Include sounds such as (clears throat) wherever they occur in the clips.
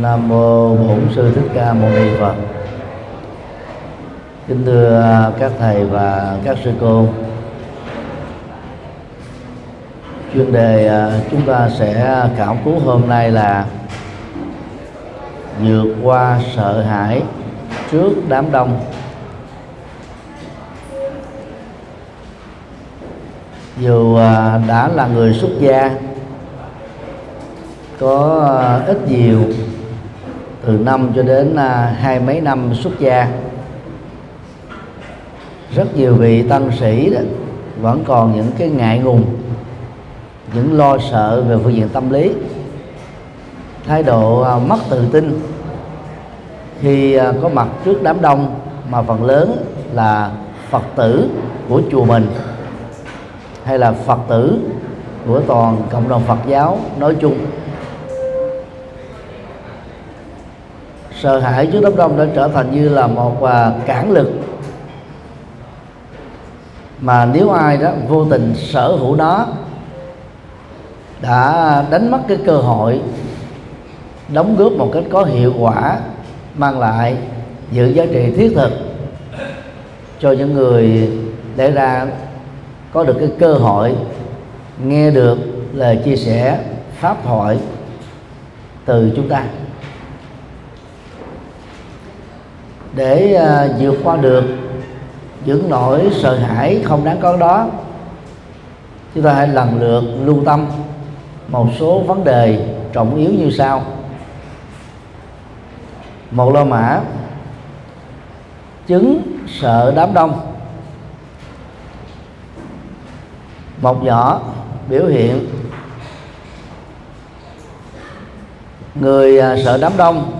Nam mô Bổn sư Thích Ca Mâu Ni Phật. Kính thưa các thầy và các sư cô. Chuyên đề à, chúng ta sẽ khảo cứu hôm nay là vượt qua sợ hãi trước đám đông. Dù à, đã là người xuất gia, có à, ít nhiều từ năm cho đến à, hai mấy năm xuất gia. Rất nhiều vị tăng sĩ đó vẫn còn những cái ngại ngùng, những lo sợ về phương diện tâm lý, thái độ à, mất tự tin. Khi à, có mặt trước đám đông mà phần lớn là phật tử của chùa mình hay là phật tử của toàn cộng đồng phật giáo nói chung sợ hãi trước đám đông đã trở thành như là một uh, cản lực. Mà nếu ai đó vô tình sở hữu nó đã đánh mất cái cơ hội đóng góp một cách có hiệu quả mang lại những giá trị thiết thực cho những người để ra có được cái cơ hội nghe được lời chia sẻ pháp thoại từ chúng ta. Để à, vượt qua được những nỗi sợ hãi không đáng có đó. Chúng ta hãy lần lượt lưu tâm một số vấn đề trọng yếu như sau. Một lo mã, chứng sợ đám đông. Một nhỏ biểu hiện, người à, sợ đám đông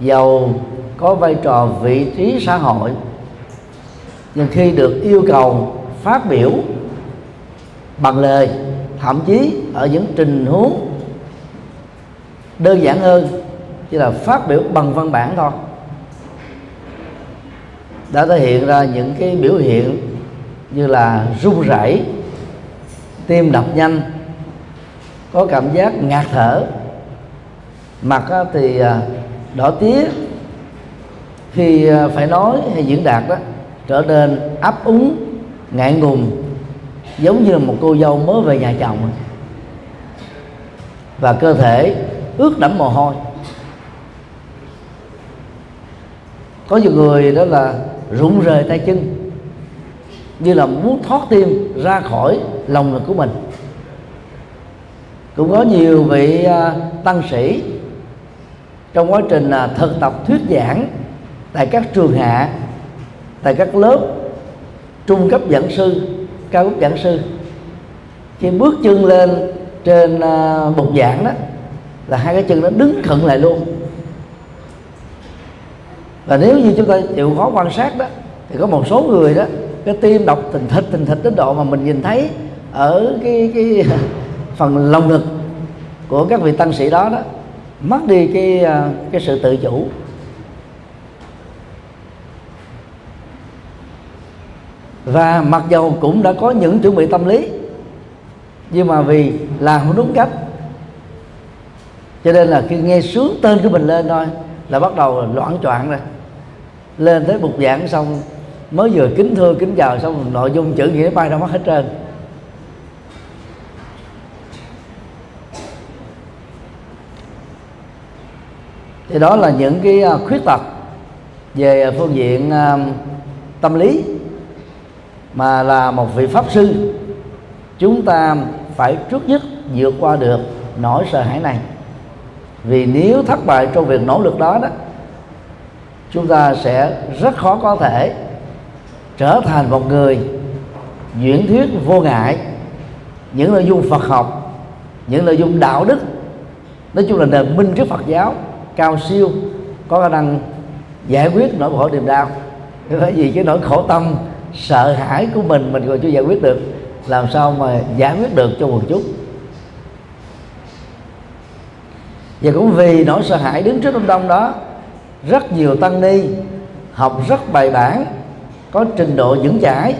giàu có vai trò vị trí xã hội. Nhưng khi được yêu cầu phát biểu bằng lời, thậm chí ở những tình huống đơn giản hơn, chỉ là phát biểu bằng văn bản thôi, đã thể hiện ra những cái biểu hiện như là run rẩy, tim đập nhanh, có cảm giác ngạt thở. Mặt thì à, đỏ tía khi à, phải nói hay diễn đạt đó, trở nên ấp úng ngại ngùng, giống như một cô dâu mới về nhà chồng. Và cơ thể ướt đẫm mồ hôi. Có nhiều người đó là rụng rời tay chân, như là muốn thoát tim ra khỏi lòng ngực của mình. Cũng có nhiều vị à, tăng sĩ trong quá trình à, thực tập thuyết giảng tại các trường hạ, tại các lớp trung cấp giảng sư, cao cấp giảng sư. Khi bước chân lên trên à, bục giảng đó là hai cái chân nó đứng khựng lại luôn. Và nếu như chúng ta chịu khó quan sát đó, thì có một số người đó, cái tim đọc tình thịch tình thịch đến độ mà mình nhìn thấy ở cái cái (laughs) phần lồng ngực của các vị tăng sĩ đó đó, mất đi cái à, cái sự tự chủ. Và mặc dầu cũng đã có những chuẩn bị tâm lý, nhưng mà vì làm không đúng cách, cho nên là khi nghe sướng tên của mình lên thôi là bắt đầu loạn choạng rồi lên tới bục giảng xong, mới vừa kính thưa, kính chào xong, nội dung chữ nghĩa bay ra mất hết trơn. Thì đó là những cái à, khuyết tật về phương diện à, tâm lý mà là một vị pháp sư, chúng ta phải trước nhất vượt qua được nỗi sợ hãi này. Vì nếu thất bại trong việc nỗ lực đó đó, chúng ta sẽ rất khó có thể trở thành một người diễn thuyết vô ngại, những nội dung Phật học, những nội dung đạo đức, nói chung là nền minh trước Phật giáo cao siêu, có khả năng giải quyết nỗi khổ niềm đau. (laughs) Bởi vì cái nỗi khổ tâm sợ hãi của mình mình còn chưa giải quyết được, làm sao mà giải quyết được cho quần chúng và cũng vì nỗi sợ hãi đứng trước đám đông đó, rất nhiều tăng ni học rất bài bản, có trình độ vững chãi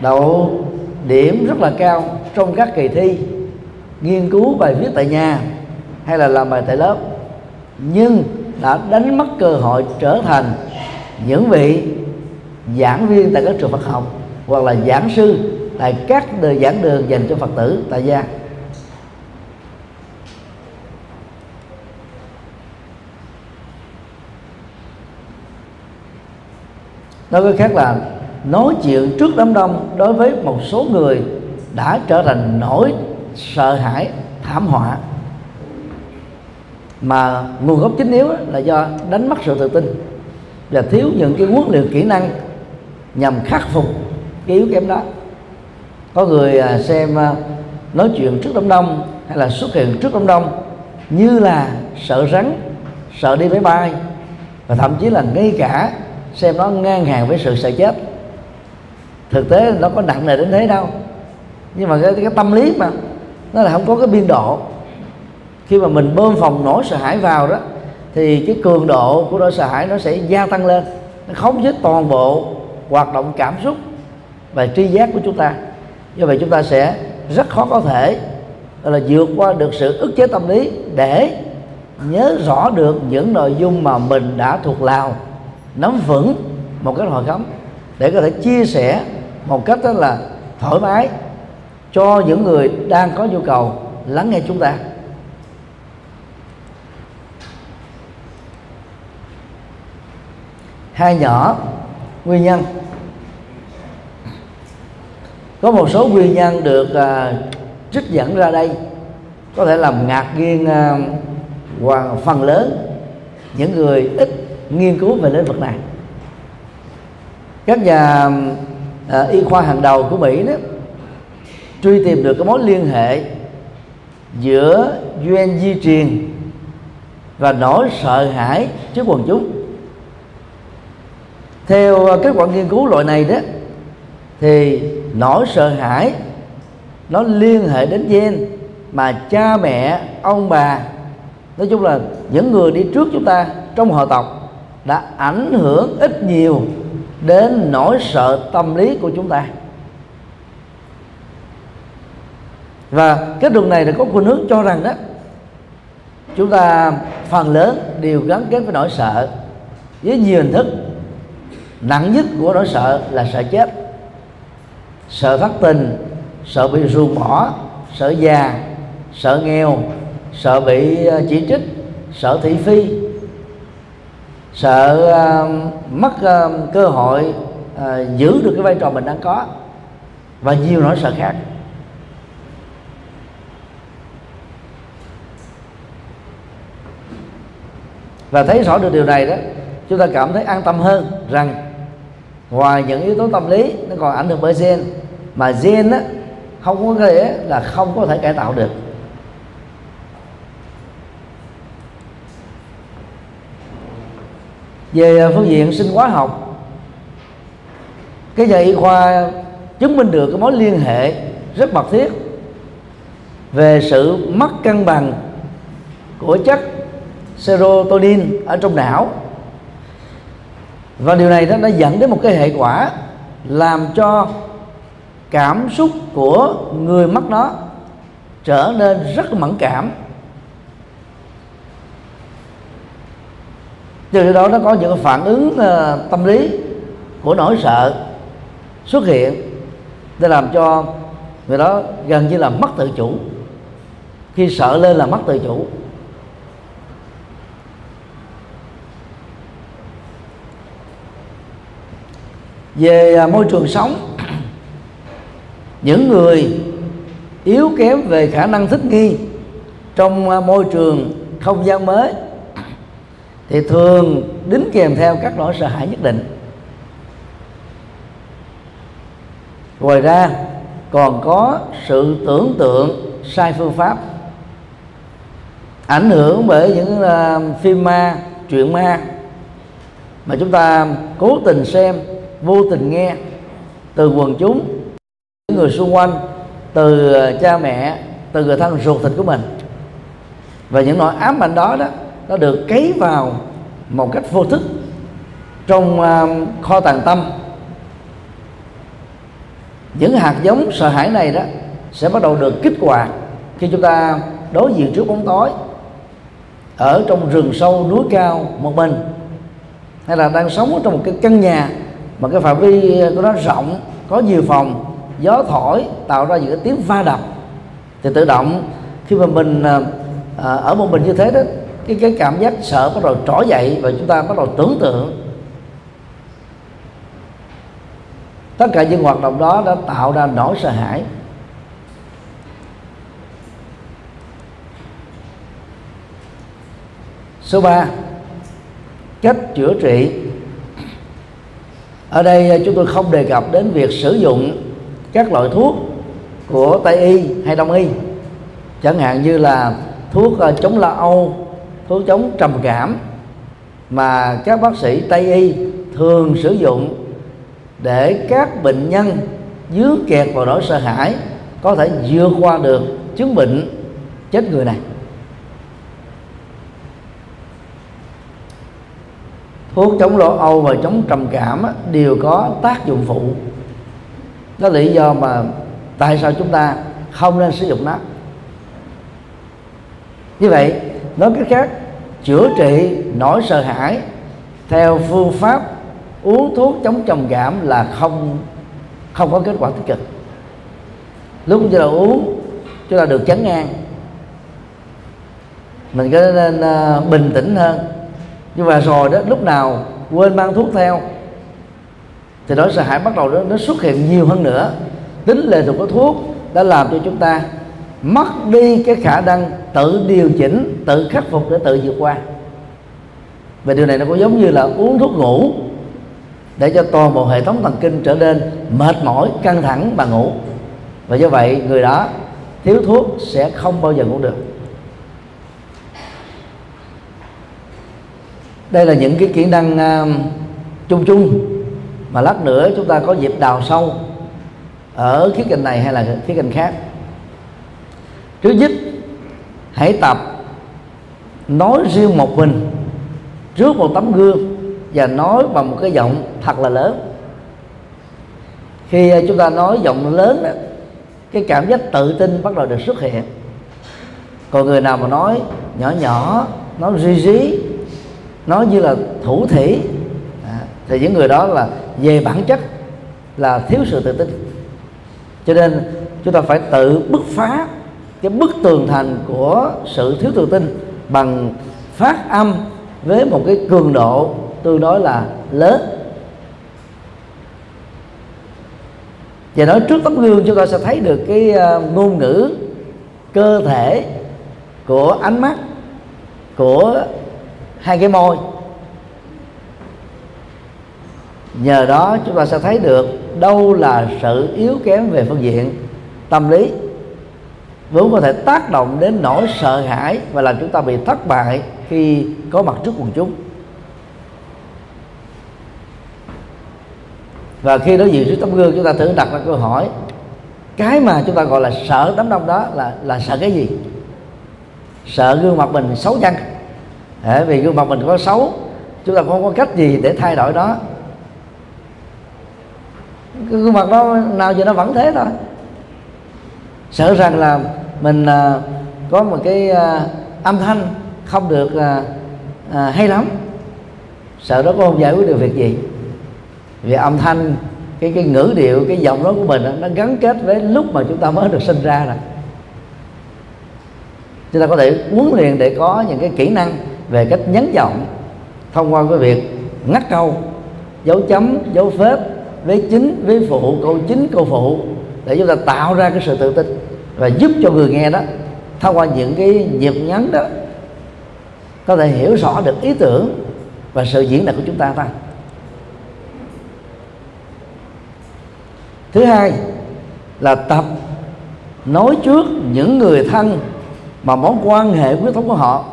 đậu điểm rất là cao trong các kỳ thi, nghiên cứu bài viết tại nhà hay là làm bài tại lớp, nhưng đã đánh mất cơ hội trở thành những vị giảng viên tại các trường Phật học, hoặc là giảng sư tại các đời giảng đường dành cho Phật tử tại gia. Nói cách khác là, nói chuyện trước đám đông đối với một số người đã trở thành nỗi sợ hãi, thảm họa. Mà nguồn gốc chính yếu là do đánh mất sự tự tin và thiếu những cái huấn luyện kỹ năng nhằm khắc phục cái yếu kém đó. Có người à, xem à, nói chuyện trước đám đông hay là xuất hiện trước đám đông như là sợ rắn sợ đi máy bay và thậm chí là ngay cả xem nó ngang hàng với sự sợ chết. Thực tế nó có nặng nề đến thế đâu nhưng mà cái, cái tâm lý mà nó là không có cái biên độ. Khi mà mình bơm phòng nỗi sợ hãi vào đó thì cái cường độ của nỗi sợ hãi nó sẽ gia tăng lên nó khống chế toàn bộ hoạt động cảm xúc và tri giác của chúng ta. Do vậy chúng ta sẽ rất khó có thể là, vượt qua được sự ức chế tâm lý để nhớ rõ được những nội dung mà mình đã thuộc lào nắm vững một cách hồi khống để có thể chia sẻ một cách đó là thoải mái cho những người đang có nhu cầu lắng nghe chúng ta. Hai nhỏ nguyên nhân. Có một số nguyên nhân được uh, trích dẫn ra đây. Có thể làm ngạc nhiên uh, phần lớn những người ít nghiên cứu về lĩnh vực này. Các nhà uh, y khoa hàng đầu của mỹ đó truy tìm được cái mối liên hệ giữa gen di truyền và nỗi sợ hãi trước quần chúng theo à, kết quả nghiên cứu loại này đó, thì nỗi sợ hãi, nó liên hệ đến gen mà cha mẹ, ông bà, nói chung là những người đi trước chúng ta trong họ tộc đã ảnh hưởng ít nhiều đến nỗi sợ tâm lý của chúng ta. Và kết luận này là có khuynh hướng cho rằng đó, chúng ta phần lớn đều gắn kết với nỗi sợ với nhiều hình thức nặng nhất của nỗi sợ là sợ chết. Sợ thất tình sợ bị ruồng bỏ sợ già sợ nghèo sợ bị ờ, chỉ trích sợ thị phi sợ uh, mất uh, cơ hội uh, giữ được cái vai trò mình đang có và nhiều nỗi sợ khác. Và thấy rõ được điều này đó chúng ta cảm thấy an tâm hơn rằng ngoài những yếu tố tâm lý, nó còn ảnh hưởng bởi gen. Mà gen á, không có nghĩa là không có thể cải tạo được. Về à, phương diện sinh hóa học, cái nhà y khoa chứng minh được cái mối liên hệ rất mật thiết về sự mất cân bằng của chất serotonin ở trong não và điều này nó đã dẫn đến một cái hệ quả làm cho cảm xúc của người mắc nó trở nên rất mẫn cảm. Từ đó nó có những phản ứng uh, tâm lý của nỗi sợ xuất hiện để làm cho người đó gần như là mất tự chủ. Khi sợ lên là mất tự chủ. Về à, môi trường sống. (clears throat) Những người yếu kém về khả năng thích nghi trong à, môi trường không gian mới (clears throat) thì thường đính kèm theo các nỗi sợ hãi nhất định. Ngoài ra còn có sự tưởng tượng sai phương pháp ảnh hưởng bởi những uh, phim ma truyện ma mà chúng ta cố tình xem vô tình nghe từ quần chúng, những người xung quanh, từ ờ, cha mẹ, từ người thân ruột thịt của mình. Và những nỗi ám ảnh đó đó, nó được cấy vào một cách vô thức trong kho tàng tâm. Những hạt giống sợ hãi này đó sẽ bắt đầu được kích hoạt khi chúng ta đối diện trước bóng tối ở trong rừng sâu núi cao một mình, hay là đang sống ở trong một cái căn nhà mà cái phạm vi của nó rộng có nhiều phòng gió thổi tạo ra những cái tiếng va đập. Thì tự động khi mà mình à, à, ở một mình như thế đó cái cái cảm giác sợ bắt đầu trỗi dậy và chúng ta bắt đầu tưởng tượng. Tất cả những hoạt động đó đã tạo ra nỗi sợ hãi. Số 3 cách chữa trị ở đây à, chúng tôi không đề cập đến việc sử dụng các loại thuốc của tây y hay đông y. Chẳng hạn như là thuốc à, chống lo âu, thuốc chống trầm cảm mà các bác sĩ tây y thường sử dụng để các bệnh nhân dướng kẹt vào nỗi sợ hãi có thể vượt qua được chứng bệnh chết người này. Thuốc chống lo âu và chống trầm cảm đều có tác dụng phụ. Đó là lý do mà tại sao chúng ta không nên sử dụng nó. Như vậy nói cách khác chữa trị nỗi sợ hãi theo phương pháp uống thuốc chống trầm cảm là không không có kết quả tích cực. Lúc chúng ta uống chúng ta được chấn ngang. Mình có nên uh, bình tĩnh hơn? Nhưng mà rồi đó lúc nào quên mang thuốc theo thì nỗi sợ hãi bắt đầu nó, nó xuất hiện nhiều hơn nữa. Tính lệ thuộc của thuốc đã làm cho chúng ta mất đi cái khả năng tự điều chỉnh tự khắc phục để tự vượt qua. Và điều này nó cũng giống như là uống thuốc ngủ để cho toàn bộ hệ thống thần kinh trở nên mệt mỏi căng thẳng và ngủ. Và do vậy người đó thiếu thuốc sẽ không bao giờ ngủ được. Đây là những cái kỹ năng uh, chung chung. Mà lát nữa chúng ta có dịp đào sâu ở khía cạnh này hay là khía cạnh khác. Trước nhất hãy tập nói riêng một mình trước một tấm gương và nói bằng một cái giọng thật là lớn. Khi à, chúng ta nói giọng lớn đó, cái cảm giác tự tin bắt đầu được xuất hiện. Còn người nào mà nói nhỏ nhỏ nói ri rí nói như là thủ thủy à, thì những người đó là về bản chất là thiếu sự tự tin. Cho nên chúng ta phải tự bứt phá cái bức tường thành của sự thiếu tự tin bằng phát âm với một cái cường độ tương đối là lớn. Và nói trước tấm gương chúng ta sẽ thấy được cái à, ngôn ngữ cơ thể của ánh mắt của hai cái môi. Nhờ đó chúng ta sẽ thấy được đâu là sự yếu kém về phương diện tâm lý. Vốn có thể tác động đến nỗi sợ hãi và làm chúng ta bị thất bại khi có mặt trước quần chúng. Và khi đối diện trước tấm gương, chúng ta thử đặt ra câu hỏi, cái mà chúng ta gọi là sợ đám đông đó là là sợ cái gì? Sợ gương mặt mình xấu chăng? À, vì gương mặt mình có xấu chúng ta không có cách gì để thay đổi đó. Cái gương mặt đó nào giờ nó vẫn thế thôi. Sợ rằng là mình à, có một cái à, âm thanh không được à, à, hay lắm. Sợ đó có không giải quyết được việc gì. Vì âm thanh cái cái ngữ điệu cái giọng nói của mình nó gắn kết với lúc mà chúng ta mới được sinh ra rồi chúng ta có thể huấn luyện để có những cái kỹ năng về cách nhấn giọng, thông qua cái việc ngắt câu, dấu chấm, dấu phết với chính với phụ, câu chính, câu phụ, để chúng ta tạo ra cái sự tự tin và giúp cho người nghe đó, thông qua những cái nhịp nhấn đó, có thể hiểu rõ được ý tưởng và sự diễn đạt của chúng ta ta. Thứ hai là tập nói trước những người thân mà mối quan hệ huyết thống của họ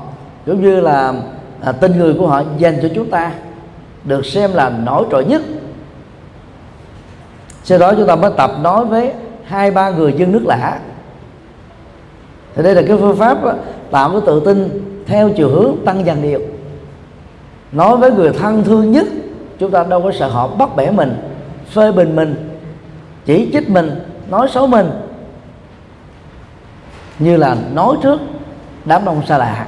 cũng như là à, tình người của họ dành cho chúng ta được xem là nổi trội nhất. Sau đó chúng ta mới tập nói với hai ba người dân nước lạ thì đây là cái phương pháp đó, tạo cái tự tin theo chiều hướng tăng dần điều nói với người thân thương nhất chúng ta đâu có sợ họ bắt bẻ mình phê bình mình chỉ trích mình nói xấu mình. Như là nói trước đám đông xa lạ.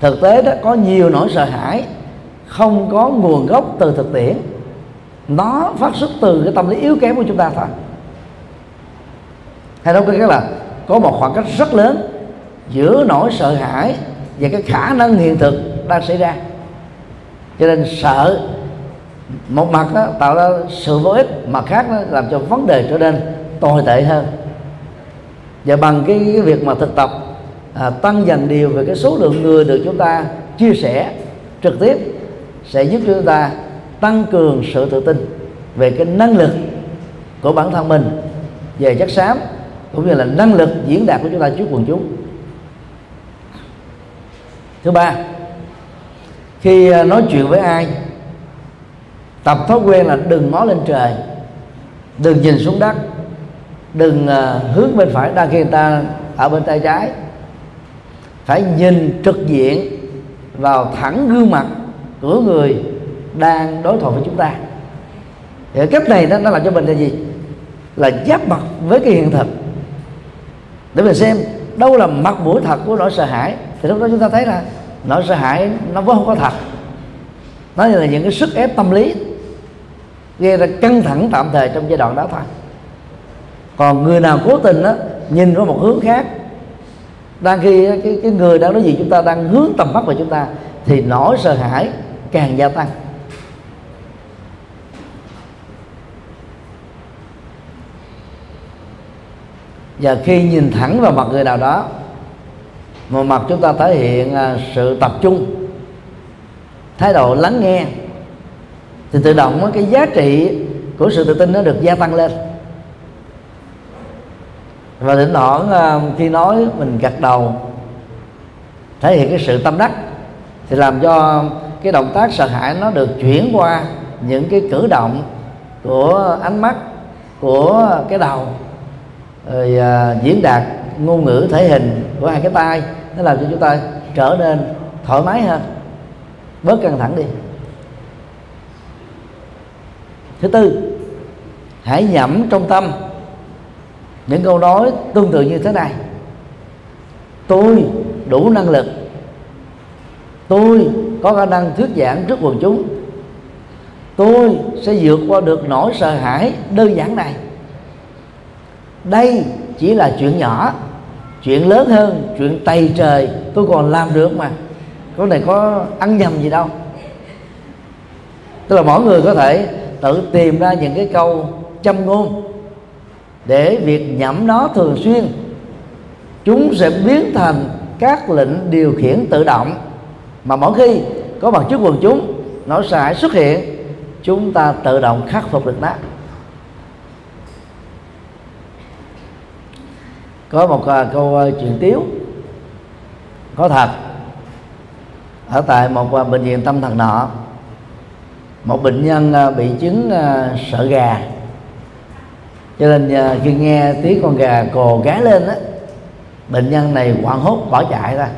Thực tế đó có nhiều nỗi sợ hãi không có nguồn gốc từ thực tiễn. Nó phát xuất từ cái tâm lý yếu kém của chúng ta thôi. Hay nói cách là có một khoảng cách rất lớn giữa nỗi sợ hãi và cái khả năng hiện thực đang xảy ra. Cho nên sợ một mặt đó, tạo ra sự vô ích mặt khác đó, làm cho vấn đề trở nên tồi tệ hơn. Và bằng cái, cái việc mà thực tập à, tăng dần điều về cái số lượng người được chúng ta chia sẻ trực tiếp sẽ giúp chúng ta tăng cường sự tự tin về cái năng lực của bản thân mình về chất xám cũng như là năng lực diễn đạt của chúng ta trước quần chúng. Thứ ba khi à, nói chuyện với ai tập thói quen là đừng ngó lên trời đừng nhìn xuống đất đừng à, hướng bên phải đang khi người ta ở bên tay trái phải nhìn trực diện vào thẳng gương mặt của người đang đối thoại với chúng ta. Thì cách này nó, nó làm cho mình là gì? Là giáp mặt với cái hiện thực. Để mình xem đâu là mặt mũi thật của nỗi sợ hãi. Thì lúc đó chúng ta thấy là nỗi sợ hãi nó vốn không có thật. Nó là những cái sức ép tâm lý gây ra căng thẳng tạm thời trong giai đoạn đó thôi. Còn người nào cố tình đó, nhìn vào một hướng khác đang khi cái, cái người đang nói gì chúng ta đang hướng tầm mắt vào chúng ta thì nỗi sợ hãi càng gia tăng. Và khi nhìn thẳng vào mặt người nào đó mà mặt chúng ta thể hiện à, sự tập trung thái độ lắng nghe thì tự động cái giá trị của sự tự tin nó được gia tăng lên và thỉnh thoảng ờ, khi nói mình gật đầu thể hiện cái sự tâm đắc thì làm cho cái động tác sợ hãi nó được chuyển qua những cái cử động của ánh mắt của cái đầu rồi uh, diễn đạt ngôn ngữ thể hình của hai cái tay. Nó làm cho chúng ta trở nên thoải mái hơn. Bớt căng thẳng đi. Thứ tư hãy nhẩm trong tâm những câu nói tương tự như thế này. Tôi đủ năng lực. Tôi có khả năng thuyết giảng trước quần chúng. Tôi sẽ vượt qua được nỗi sợ hãi đơn giản này. Đây chỉ là chuyện nhỏ. Chuyện lớn hơn, chuyện tày trời tôi còn làm được mà. Có này có ăn nhầm gì đâu. Tức là mỗi người có thể tự tìm ra những cái câu châm ngôn để việc nhẩm nó thường xuyên chúng sẽ biến thành các lệnh điều khiển tự động. Mà mỗi khi có mặt trước quần chúng nó sẽ xuất hiện chúng ta tự động khắc phục được nó. Có một uh, câu uh, chuyện tiếu. Có thật ở tại một uh, bệnh viện tâm thần nọ một bệnh nhân uh, bị chứng uh, sợ gà cho nên uh, khi nghe tiếng con gà cồ gáy lên á bệnh nhân này hoảng hốt bỏ chạy ra.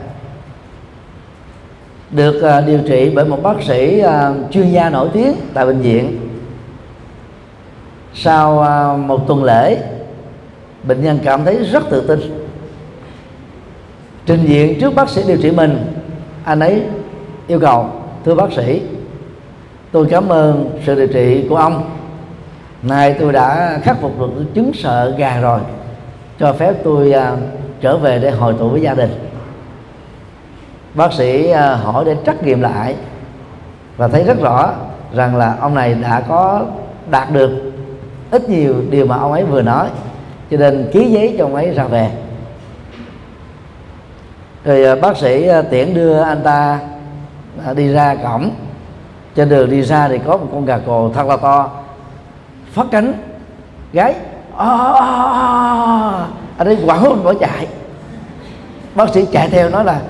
Được uh, điều trị bởi một bác sĩ uh, chuyên gia nổi tiếng tại bệnh viện. Sau uh, một tuần lễ bệnh nhân cảm thấy rất tự tin. Trình diện trước bác sĩ điều trị mình anh ấy yêu cầu thưa bác sĩ tôi cảm ơn sự điều trị của ông nay tôi đã khắc phục được chứng sợ gà rồi. Cho phép tôi uh, trở về để hồi tụ với gia đình. Bác sĩ uh, hỏi để trắc nghiệm lại và thấy rất rõ rằng là ông này đã có đạt được ít nhiều điều mà ông ấy vừa nói cho nên ký giấy cho ông ấy ra về. Rồi à, bác sĩ à, tiễn đưa anh ta đi ra cổng. Trên đường đi ra thì có một con gà cồ thật là to phát cánh à. à, à anh ấy quảng hốt bỏ chạy. Bác sĩ chạy theo nói là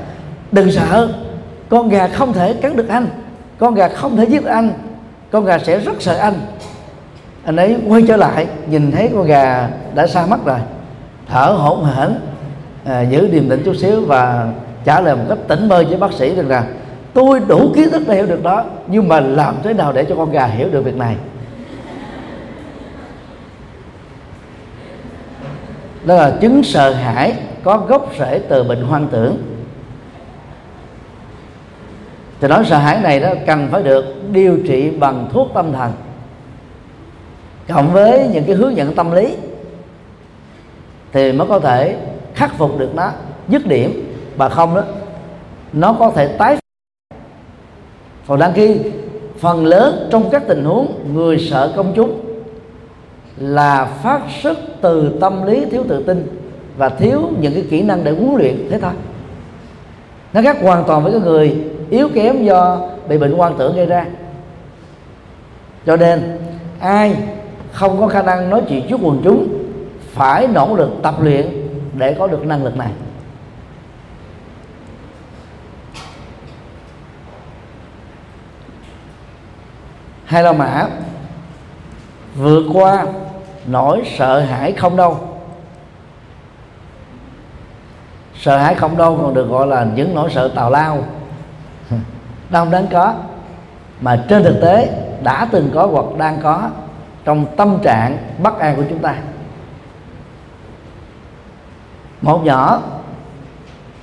đừng sợ con gà không thể cắn được anh con gà không thể giết anh con gà sẽ rất sợ anh. Anh ấy quay trở lại nhìn thấy con gà đã xa mắt rồi. Thở hổn hển à, giữ điềm tĩnh chút xíu và trả lời một cách tỉnh bơ với bác sĩ rằng là tôi đủ kiến thức để hiểu được đó nhưng mà làm thế nào để cho con gà hiểu được việc này? Đó là chứng sợ hãi có gốc rễ từ bệnh hoang tưởng. Thì nói sợ hãi này đó cần phải được điều trị bằng thuốc tâm thần, cộng với những cái hướng dẫn tâm lý thì mới có thể khắc phục được nó. Dứt điểm và không đó, nó có thể tái còn đăng ký, phần lớn trong các tình huống người sợ công chúng là phát xuất từ tâm lý thiếu tự tin và thiếu những cái kỹ năng để huấn luyện thế thôi. Nó khác hoàn toàn với cái người yếu kém do bị bệnh quan tưởng gây ra. Cho nên, ai không có khả năng nói chuyện trước quần chúng, phải nỗ lực tập luyện để có được năng lực này. Hai la mã, vượt qua nỗi sợ hãi không đâu. Sợ hãi không đâu còn được gọi là những nỗi sợ tào lao. (laughs) Đâu đáng có. Mà trên thực tế, đã từng có hoặc đang có trong tâm trạng bất an của chúng ta. Một nhỏ,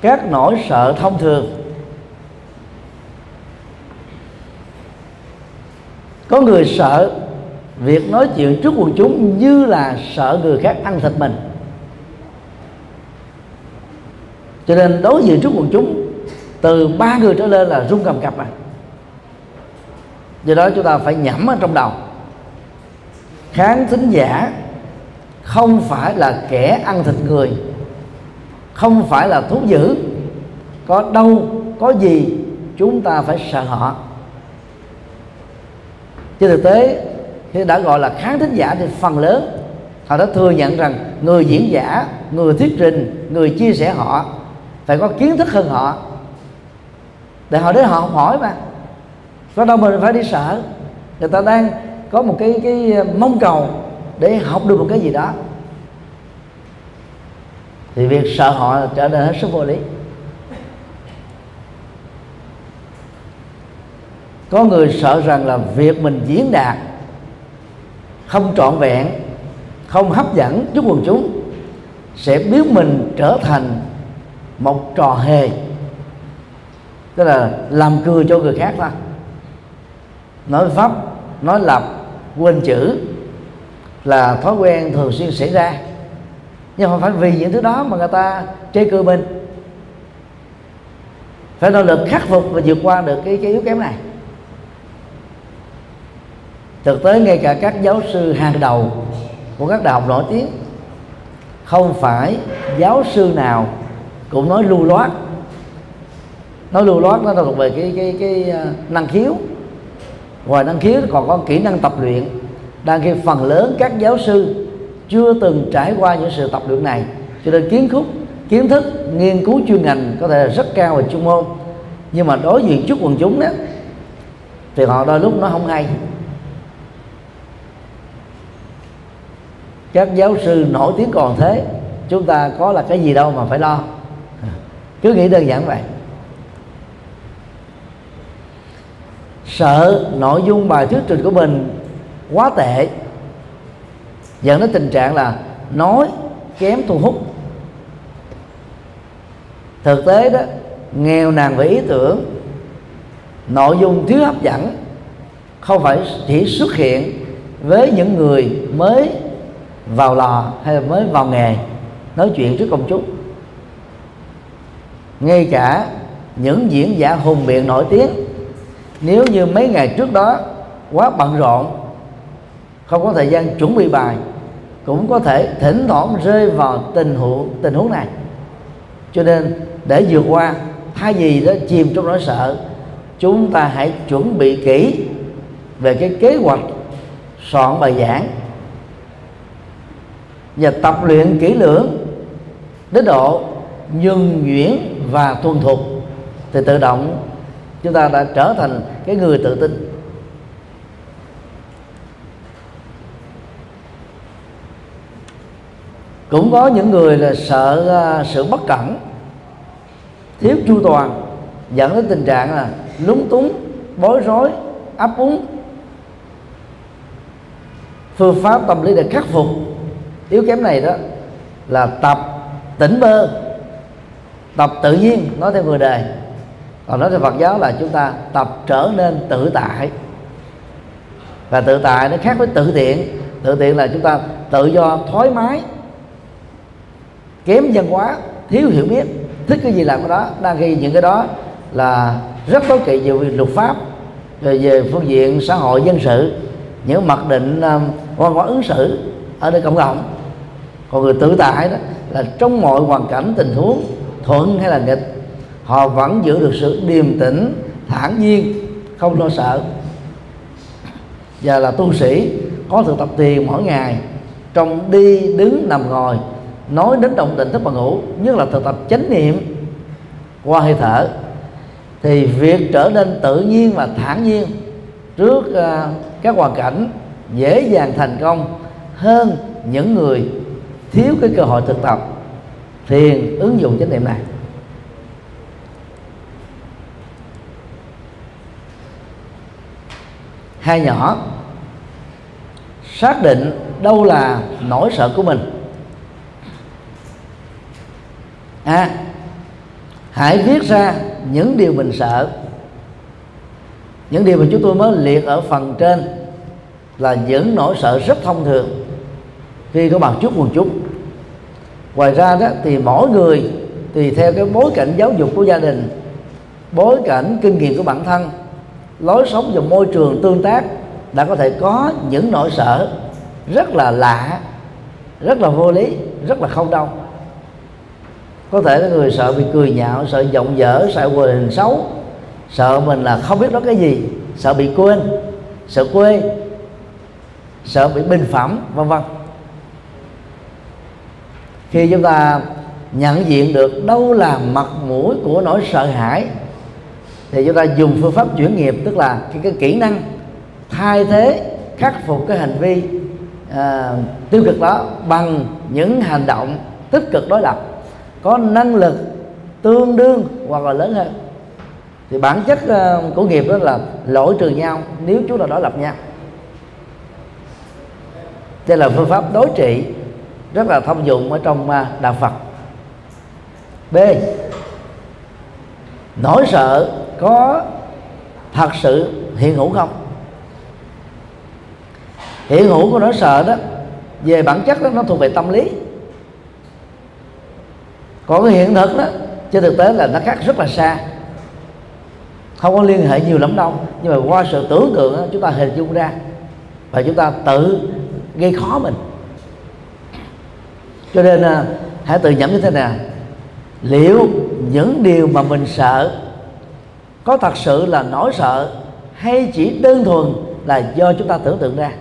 các nỗi sợ thông thường. Có người sợ việc nói chuyện trước quần chúng như là sợ người khác ăn thịt mình. Cho nên đối diện trước quần chúng, từ ba người trở lên là rung cầm cập à do đó chúng ta phải nhẩm ở trong đầu. Khán thính giả không phải là kẻ ăn thịt người, không phải là thú dữ. Có đâu, có gì chúng ta phải sợ họ. Trên thực tế khi đã gọi là khán thính giả thì phần lớn. Họ đã thừa nhận rằng người diễn giả, người thuyết trình, người chia sẻ họ phải có kiến thức hơn họ. Để họ đến họ học hỏi mà. Có đâu mình phải đi sợ. Người ta đang có một cái cái ờ, mong cầu để học được một cái gì đó. Thì việc sợ họ trở nên hết sức vô lý. Có người sợ rằng là việc mình diễn đạt không trọn vẹn, không hấp dẫn trước quần chúng, sẽ biến mình trở thành một trò hề. Tức là làm cười cho người khác thôi. Nói pháp, nói lập, quên chữ là thói quen thường xuyên xảy ra. Nhưng không phải vì những thứ đó mà người ta chê cười mình. Phải nỗ lực khắc phục và vượt qua được cái cái yếu kém này thực tế ngay cả các giáo sư hàng đầu của các đại học nổi tiếng, không phải giáo sư nào cũng nói lưu loát. Nói lưu loát nó thuộc về cái cái cái à, năng khiếu. Ngoài năng khiếu còn có kỹ năng tập luyện, đang khi phần lớn các giáo sư chưa từng trải qua những sự tập luyện này. Cho nên kiến thức kiến thức, nghiên cứu chuyên ngành có thể là rất cao về chuyên môn. Nhưng mà đối diện trước quần chúng đó, thì họ đôi lúc nó không hay. Các giáo sư nổi tiếng còn thế, chúng ta có là cái gì đâu mà phải lo. Cứ nghĩ đơn giản vậy. Sợ nội dung bài thuyết trình của mình quá tệ. Dẫn đến tình trạng là nói kém thu hút. Thực tế đó, nghèo nàn về ý tưởng, nội dung thiếu hấp dẫn, không phải chỉ xuất hiện với những người mới vào lò hay là mới vào nghề, nói chuyện trước công chúng. Ngay cả những diễn giả hùng biện nổi tiếng, nếu như mấy ngày trước đó quá bận rộn, không có thời gian chuẩn bị bài, cũng có thể thỉnh thoảng rơi vào tình huống tình huống này. Cho nên để vượt qua, thay vì đó chìm trong nỗi sợ, chúng ta hãy chuẩn bị kỹ về cái kế hoạch soạn bài giảng và tập luyện kỹ lưỡng đến độ nhuần nhuyễn và thuần thục, thì tự động chúng ta đã trở thành cái người tự tin. Cũng có những người là sợ à, sự bất cẩn, thiếu chu toàn, dẫn đến tình trạng là lúng túng, bối rối ấp úng. Phương pháp tâm lý để khắc phục yếu kém này đó là tập tỉnh bơ tập tự nhiên nói theo người đời còn nói theo Phật giáo là chúng ta tập trở nên tự tại. Và tự tại nó khác với tự tiện. Tự tiện là chúng ta tự do thoải mái kém văn hóa thiếu hiểu biết. Thích cái gì làm cái đó. Đang khi những cái đó là rất tối kỵ về luật pháp về, về phương diện xã hội dân sự những mặc định um, văn hóa ứng xử ở nơi cộng đồng còn người tự tại đó là trong mọi hoàn cảnh tình huống thuận hay là nghịch họ vẫn giữ được sự điềm tĩnh thản nhiên không lo sợ. Và là tu sĩ có thực tập tiền mỗi ngày trong đi đứng nằm ngồi nói đến động định thức và ngủ nhất là thực tập chánh niệm qua hơi thở thì việc trở nên tự nhiên và thản nhiên trước uh, các hoàn cảnh dễ dàng thành công hơn những người thiếu cái cơ hội thực tập, thiền, ứng dụng chánh niệm này. Hai nhỏ, xác định đâu là nỗi sợ của mình. À hãy viết ra những điều mình sợ. Những điều mà chúng tôi mới liệt ở phần trên là những nỗi sợ rất thông thường khi có bằng chút một chút ngoài ra đó, thì mỗi người, tùy theo cái bối cảnh giáo dục của gia đình, bối cảnh kinh nghiệm của bản thân, lối sống và môi trường tương tác đã có thể có những nỗi sợ rất là lạ, rất là vô lý, rất là không đâu có thể là người sợ bị cười nhạo, sợ giọng dở, sợ hình xấu, sợ mình là không biết nói cái gì, sợ bị quên, sợ quê, sợ bị bình phẩm, vân vân khi chúng ta nhận diện được đâu là mặt mũi của nỗi sợ hãi thì chúng ta dùng phương pháp chuyển nghiệp tức là cái, cái kỹ năng thay thế khắc phục cái hành vi à, tiêu cực đó bằng những hành động tích cực đối lập có năng lực tương đương hoặc là lớn hơn. Thì bản chất uh, của nghiệp đó là lỗi trừ nhau nếu chúng ta đối lập nhau. Đây là phương pháp đối trị rất là thông dụng ở trong à, đạo Phật. B. Nỗi sợ có thật sự hiện hữu không? Hiện hữu của nỗi sợ đó về bản chất đó nó thuộc về tâm lý. Còn cái hiện thực đó trên thực tế là nó khác rất là xa. Không có liên hệ nhiều lắm đâu nhưng mà qua sự tưởng tượng đó, chúng ta hình dung ra và chúng ta tự gây khó mình cho nên à, hãy tự nhẩm như thế nào liệu những điều mà mình sợ có thật sự là nỗi sợ hay chỉ đơn thuần là do chúng ta tưởng tượng ra?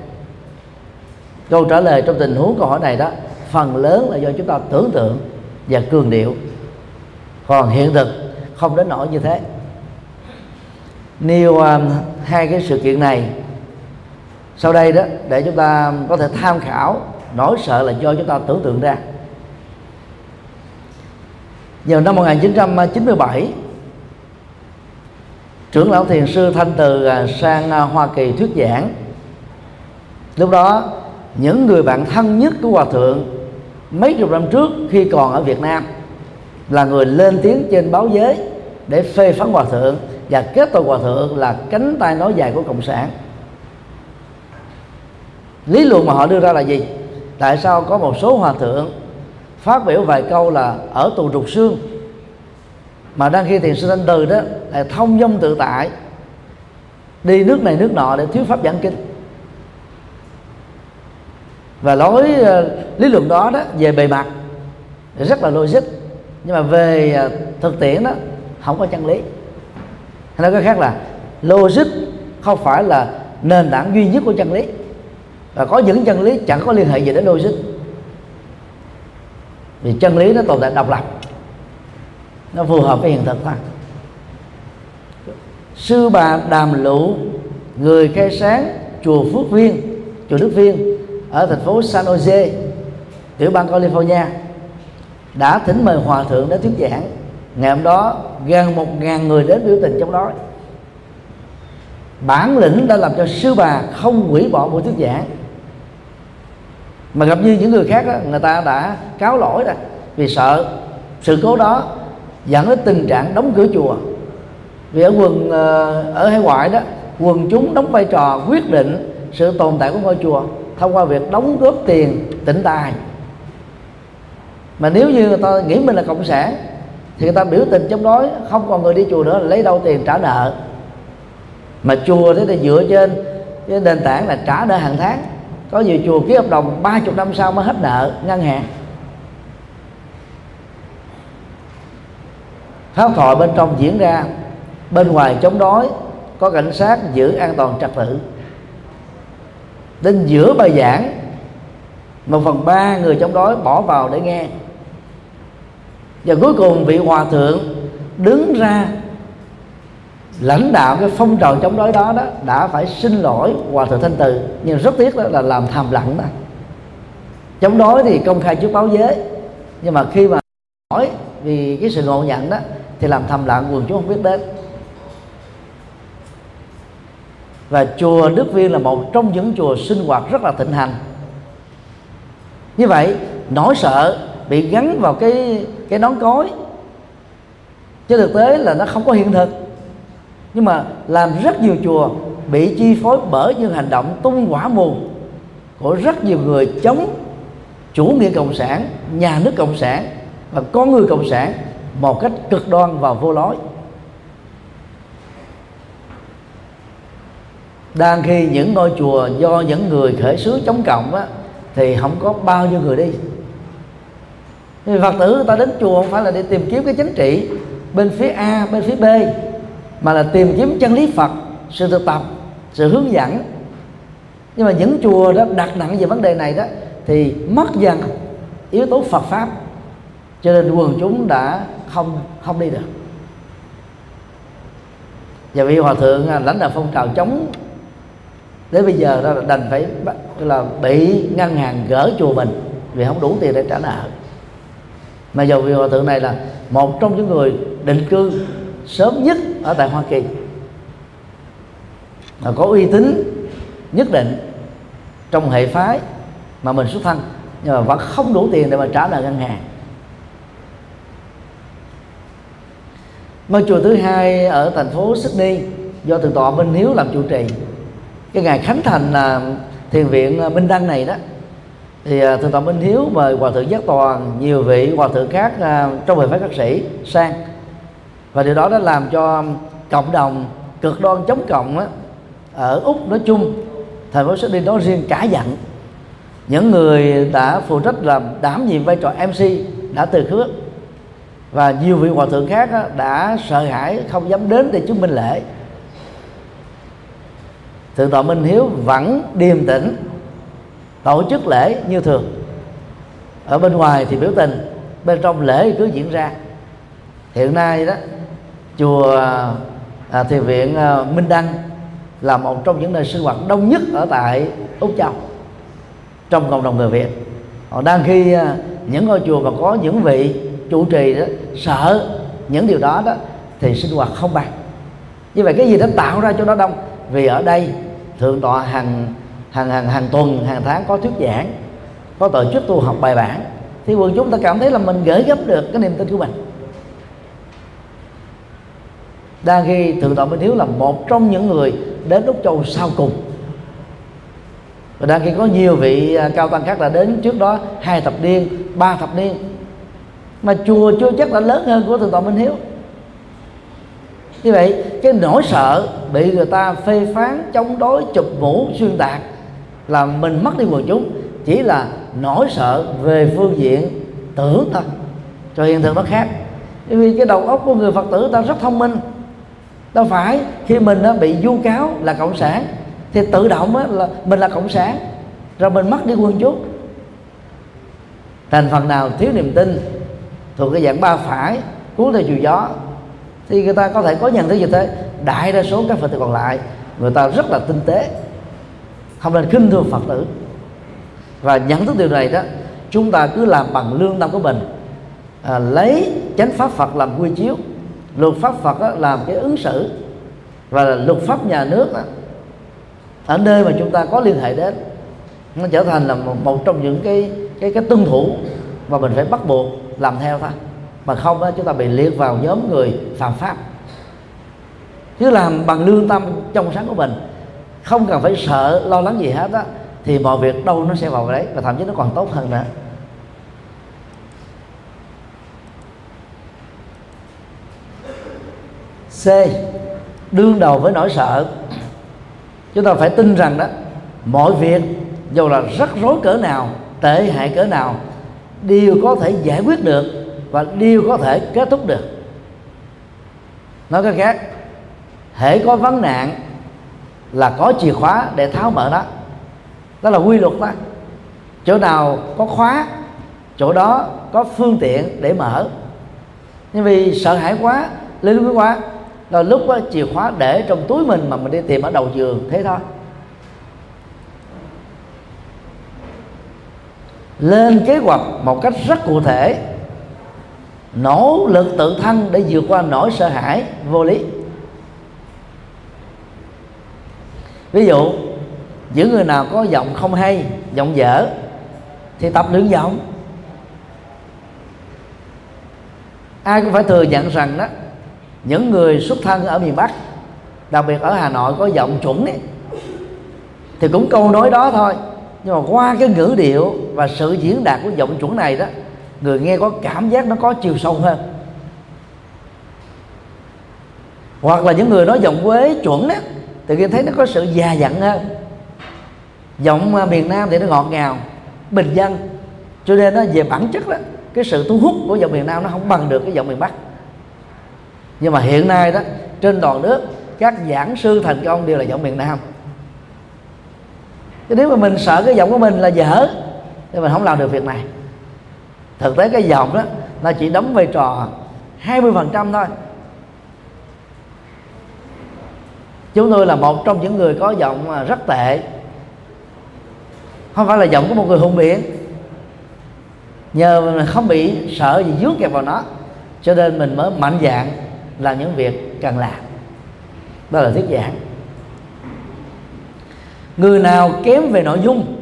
Câu trả lời trong tình huống câu hỏi này đó phần lớn là do chúng ta tưởng tượng và cường điệu. Còn hiện thực không đến nỗi như thế. Nêu um, hai cái sự kiện này sau đây đó để chúng ta có thể tham khảo nỗi sợ là do chúng ta tưởng tượng ra. Vào năm 1997 trưởng lão thiền sư thanh từ à, sang à, Hoa Kỳ thuyết giảng. Lúc đó, những người bạn thân nhất của hòa thượng mấy chục năm trước khi còn ở Việt Nam là người lên tiếng trên báo giới để phê phán hòa thượng và kết tội hòa thượng là cánh tay nói dài của cộng sản. Lý luận mà họ đưa ra là gì? Tại sao có một số hòa thượng phát biểu vài câu là ở tù trục xương? Mà đang khi thiền sư thanh từ đó là thông dông tự tại, đi nước này nước nọ để thuyết pháp giảng kinh. Và lối ờ, lý luận đó đó về bề mặt rất là logic, nhưng mà về ờ, thực tiễn đó không có chân lý. Hay nói cái khác là logic không phải là nền tảng duy nhất của chân lý và có những chân lý chẳng có liên hệ gì đến logic vì chân lý nó tồn tại độc lập. Nó phù hợp với hiện thực thôi. Sư bà đàm lụ người khai sáng chùa phước viên, chùa đức viên, ở thành phố San Jose, tiểu bang California, đã thỉnh mời hòa thượng đến thuyết giảng. Ngày hôm đó, gần một ngàn người đến biểu tình trong đó bản lĩnh đã làm cho sư bà không hủy bỏ buổi thuyết giảng mà gặp như những người khác đó, người ta đã cáo lỗi rồi. Vì sợ sự cố đó dẫn đến tình trạng đóng cửa chùa. Vì ở quần ờ, ở hải ngoại đó quần chúng đóng vai trò quyết định sự tồn tại của ngôi chùa thông qua việc đóng góp tiền tỉnh tài. Mà nếu như người ta nghĩ mình là cộng sản thì người ta biểu tình chống đối không còn người đi chùa nữa lấy đâu tiền trả nợ. Mà chùa thế thì dựa trên cái nền tảng là trả nợ hàng tháng có nhiều chùa ký hợp đồng 30 năm sau mới hết nợ, ngân hàng. Pháp thoại bên trong diễn ra, bên ngoài chống đối, có cảnh sát giữ an toàn trật tự. Đến giữa bài giảng, một phần ba người chống đối bỏ vào để nghe. Và cuối cùng vị hòa thượng đứng ra lãnh đạo cái phong trào chống đối đó đó đã phải xin lỗi hòa thượng thanh từ, nhưng rất tiếc đó là làm thầm lặng đó chống đối thì công khai trước báo giới, nhưng mà khi mà hỏi vì cái sự ngộ nhận đó, thì làm thầm lặng quần chúng không biết đến. Và chùa Đức Viên là một trong những chùa sinh hoạt rất là thịnh hành. Như vậy, nỗi sợ bị gắn vào cái cái nón cối, chứ thực tế là nó không có hiện thực nhưng mà làm rất nhiều chùa bị chi phối bởi những hành động tung quả mù. Của rất nhiều người chống chủ nghĩa cộng sản nhà nước cộng sản và con người cộng sản một cách cực đoan và vô lối. Đang khi những ngôi chùa do những người khởi xướng chống cộng á, thì không có bao nhiêu người đi. Thì phật tử người ta đến chùa không phải là để tìm kiếm cái chính trị bên phía a bên phía b mà là tìm kiếm chân lý phật, sự thực tập, sự hướng dẫn. Nhưng mà những chùa đó đặt nặng về vấn đề này đó, thì mất dần yếu tố Phật pháp, cho nên quần chúng đã không không đi được. Và vị hòa thượng à, lãnh đạo phong trào chống, đến bây giờ đó là đành phải là bị ngân hàng gỡ chùa mình vì không đủ tiền để trả nợ. Mà dầu vị hòa thượng này là một trong những người định cư sớm nhất ở tại Hoa Kỳ. Và có uy tín nhất định trong hệ phái mà mình xuất thân, nhưng mà vẫn không đủ tiền để mà trả nợ ngân hàng. Ngôi chùa thứ hai ở thành phố Sydney do thượng tọa Minh Hiếu làm chủ trì. Cái ngày khánh thành là thiền viện à, Minh Đăng này đó, thì à, thượng tọa Minh Hiếu mời hòa thượng Giác Toàn, nhiều vị hòa thượng khác à, trong hệ phái các sĩ sang và điều đó đã làm cho cộng đồng cực đoan chống cộng đó, ở úc nói chung thành phố Sydney nói riêng cả giận những người đã phụ trách làm đảm nhiệm vai trò MC đã từ khước và nhiều vị hòa thượng khác đã sợ hãi không dám đến để chứng minh lễ. Thượng tọa minh hiếu vẫn điềm tĩnh tổ chức lễ như thường. Ở bên ngoài thì biểu tình bên trong lễ cứ diễn ra. Hiện nay đó chùa à, thiền viện à, minh đăng là một trong những nơi sinh hoạt đông nhất ở tại úc châu trong cộng đồng người việt. Họ đang khi à, những ngôi chùa mà có những vị chủ trì đó sợ những điều đó đó thì sinh hoạt không bằng. Như vậy cái gì đã tạo ra cho nó đông? Vì ở đây thượng tọa hàng hàng hàng hàng tuần hàng tháng có thuyết giảng có tổ chức tu học bài bản. Thì quần chúng ta cảm thấy là mình gửi gấp được cái niềm tin của mình đang khi thượng tọa minh hiếu là một trong những người đến đúc châu sau cùng. Và đang khi có nhiều vị à, cao tăng khác đã đến trước đó hai thập niên, ba thập niên. Mà chùa chưa chắc đã lớn hơn của thượng tọa minh hiếu. Như vậy, cái nỗi sợ bị người ta phê phán chống đối, chụp mũ, xuyên tạc là mình mất đi quần chúng, chỉ là nỗi sợ về phương diện tưởng thôi. Cho hiện thực nó khác. Bởi vì cái đầu óc của người phật tử ta rất thông minh đâu phải khi mình nó bị vu cáo là cộng sản thì tự động là mình là cộng sản rồi mình mất đi quân chúng thành phần nào thiếu niềm tin thuộc cái dạng ba phải cuốn theo chiều gió thì người ta có thể có nhận thức như thế đại đa số các phật tử còn lại người ta rất là tinh tế không nên khinh thường phật tử. Và nhận thức điều này đó chúng ta cứ làm bằng lương tâm của mình à, lấy chánh pháp phật làm quy chiếu luật pháp phật đó, làm cái ứng xử và là luật pháp nhà nước đó, ở nơi mà chúng ta có liên hệ đến nó trở thành là một, một trong những cái cái cái tuân thủ mà mình phải bắt buộc làm theo thôi. Mà không đó, chúng ta bị liệt vào nhóm người phạm pháp. Cứ làm bằng lương tâm trong sáng của mình không cần phải sợ lo lắng gì hết á thì mọi việc đâu nó sẽ vào đấy và thậm chí nó còn tốt hơn nữa. C. Đương đầu với nỗi sợ. Chúng ta phải tin rằng đó, mọi việc dù là rắc rối cỡ nào, tệ hại cỡ nào, đều có thể giải quyết được và đều có thể kết thúc được. Nói cách khác, hễ có vấn nạn là có chìa khóa để tháo mở đó. Đó là quy luật đó. Chỗ nào có khóa, chỗ đó có phương tiện để mở. Nhưng vì sợ hãi quá lên quý quá rồi lúc đó, chìa khóa để trong túi mình mà mình đi tìm ở đầu giường thế thôi. Lên kế hoạch một cách rất cụ thể. Nỗ lực tự thân để vượt qua nỗi sợ hãi vô lý. Ví dụ những người nào có giọng không hay giọng dở thì tập luyện giọng. Ai cũng phải thừa nhận rằng đó những người xuất thân ở miền bắc đặc biệt ở hà nội có giọng chuẩn ấy, thì cũng câu nói đó thôi. Nhưng mà qua cái ngữ điệu và sự diễn đạt của giọng chuẩn này đó người nghe có cảm giác nó có chiều sâu hơn. Hoặc là những người nói giọng quế chuẩn đó thì nghe thấy nó có sự già dặn hơn. Giọng à, miền nam thì nó ngọt ngào bình dân. Cho nên nó về bản chất đó cái sự thu hút của giọng miền nam nó không bằng được cái giọng miền bắc nhưng mà hiện nay đó, trên toàn nước, các giảng sư thành công đều là giọng miền nam. Chứ nếu mà mình sợ cái giọng của mình là dở, thì mình không làm được việc này. Thực tế cái giọng đó, nó chỉ đóng vai trò 20% thôi. Chúng tôi là một trong những người có giọng rất tệ. Không phải là giọng của một người hùng biện nhờ mình không bị sợ gì dướng kẹp vào nó, cho nên mình mới mạnh dạng làm những việc cần làm. Đó là thuyết giảng. Người nào kém về nội dung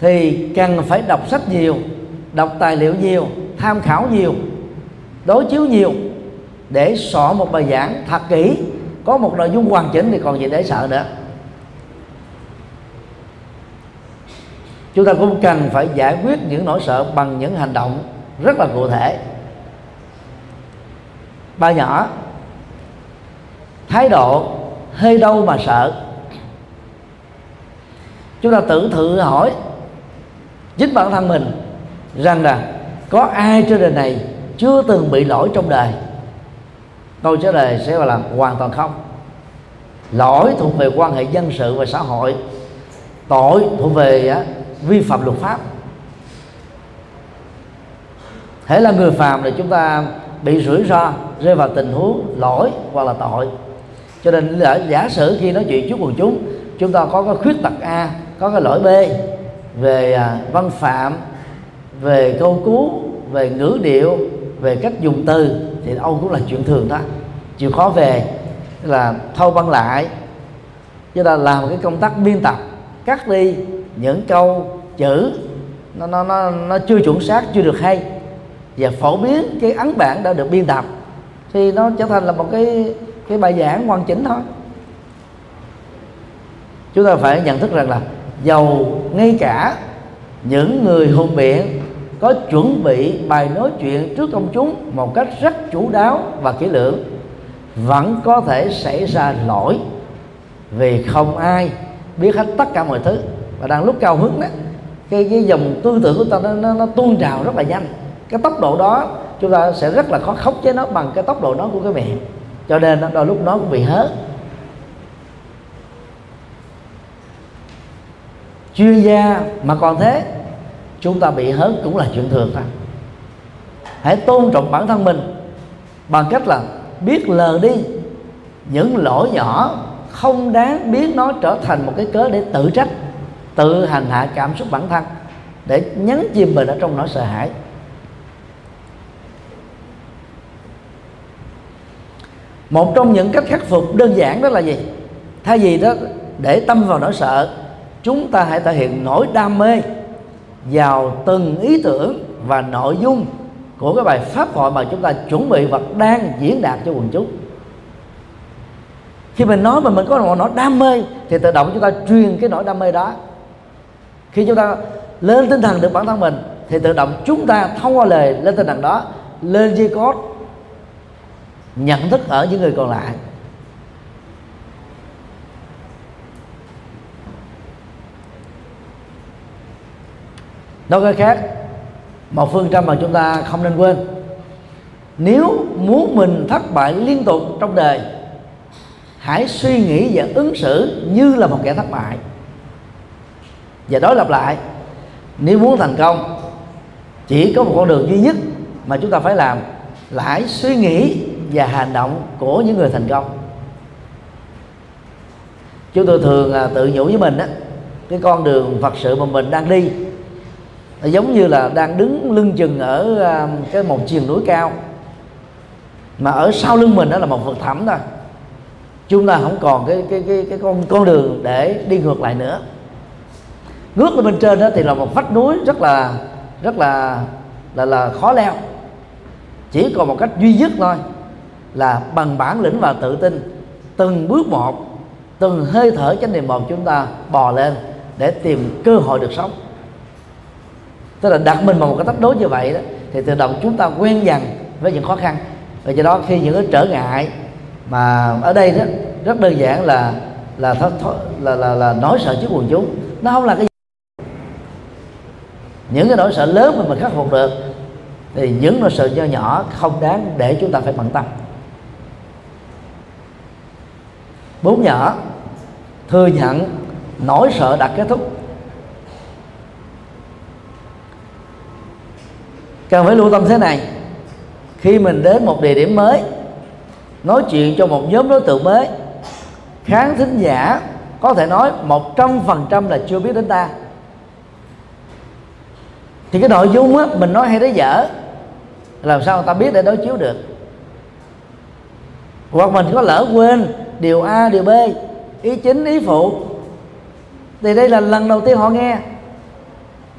thì cần phải đọc sách nhiều, đọc tài liệu nhiều, tham khảo nhiều, đối chiếu nhiều để soạn một bài giảng thật kỹ, có một nội dung hoàn chỉnh thì còn gì để sợ nữa. Chúng ta cũng cần phải giải quyết những nỗi sợ bằng những hành động rất là cụ thể ba nhỏ. Thái độ, hơi đâu mà sợ. Chúng ta tự thử hỏi, chính bản thân mình rằng là có ai trên đời này chưa từng bị lỗi trong đời? Câu trả lời sẽ là hoàn toàn không. Lỗi thuộc về quan hệ dân sự và xã hội. Tội thuộc về vi phạm luật pháp. Thế là người phàm thì chúng ta bị rủi ro rơi vào tình huống lỗi hoặc là tội. Cho nên giả sử khi nói chuyện trước quần chúng chúng ta có cái khuyết tật a có cái lỗi b về à, văn phạm về câu cú về ngữ điệu về cách dùng từ thì ông cũng là chuyện thường đó. Chịu khó về là thâu băng lại. Chúng ta làm cái công tác biên tập cắt đi những câu chữ nó nó nó, nó chưa chuẩn xác chưa được hay và phổ biến cái ấn bản đã được biên tập thì nó trở thành là một cái cái bài giảng hoàn chỉnh thôi. Chúng ta phải nhận thức rằng là giàu ngay cả những người hùng biện có chuẩn bị bài nói chuyện trước công chúng một cách rất chủ đáo và kỹ lưỡng vẫn có thể xảy ra lỗi vì không ai biết hết tất cả mọi thứ. Và đang lúc cao hứng đó cái cái dòng tư tưởng của ta nó, nó, nó tuôn trào rất là nhanh. Cái tốc độ đó chúng ta sẽ rất là khó khóc chế nó bằng cái tốc độ nói của cái miệng. Cho nên đôi lúc nó cũng bị hớ chuyên gia mà còn thế, chúng ta bị hớn cũng là chuyện thường thôi. Hãy tôn trọng bản thân mình bằng cách là biết lờ đi những lỗi nhỏ, không đáng biến nó trở thành một cái cớ để tự trách, tự hành hạ cảm xúc bản thân, để nhấn chìm mình ở trong nỗi sợ hãi. Một trong những cách khắc phục đơn giản đó là gì? Thay vì đó, để tâm vào nỗi sợ, chúng ta hãy thể hiện nỗi đam mê vào từng ý tưởng và nội dung của cái bài pháp thoại mà chúng ta chuẩn bị và đang diễn đạt cho quần chúng. Khi mình nói mà mình có một nỗi đam mê, thì tự động chúng ta truyền cái nỗi đam mê đó. Khi chúng ta lên tinh thần được bản thân mình, thì tự động chúng ta thông qua lời lên tinh thần đó, lên dây cốt nhận thức ở những người còn lại. Nói cái khác, một phương châm mà chúng ta không nên quên, nếu muốn mình thất bại liên tục trong đời, hãy suy nghĩ và ứng xử như là một kẻ thất bại. Và đối lập lại, nếu muốn thành công, chỉ có một con đường duy nhất mà chúng ta phải làm, là hãy suy nghĩ và hành động của những người thành công. Chúng tôi thường à, tự nhủ với mình á, cái con đường phật sự mà mình đang đi, nó giống như là đang đứng lưng chừng ở à, cái một triền núi cao, mà ở sau lưng mình đó là một vực thẳm thôi. Chúng ta không còn cái cái cái cái con con đường để đi ngược lại nữa. Ngước lên bên trên đó thì là một vách núi rất là rất là là là khó leo, chỉ còn một cách duy nhất thôi là bằng bản lĩnh và tự tin. Từng bước một từng hơi thở chánh niệm một chúng ta bò lên để tìm cơ hội được sống. Tức là đặt mình vào một cái thách đố như vậy đó thì tự động chúng ta quen dần với những khó khăn. Và do đó khi những cái trở ngại mà ở đây đó rất đơn giản là là là là, là, là nói sợ trước quần chúng. Nó không là cái những cái nỗi sợ lớn mà mình khắc phục được thì những nỗi sợ nhỏ nhỏ không đáng để chúng ta phải bận tâm. Bốn nhỏ thừa nhận, nỗi sợ đã kết thúc. Cần phải lưu tâm thế này, khi mình đến một địa điểm mới, nói chuyện cho một nhóm đối tượng mới, khán thính giả có thể nói một trăm phần trăm là chưa biết đến ta. Thì cái nội dung á, mình nói hay đấy dở, làm sao người ta biết để đối chiếu được? Hoặc mình có lỡ quên điều a, điều b, ý chính, ý phụ. Thì đây là lần đầu tiên họ nghe.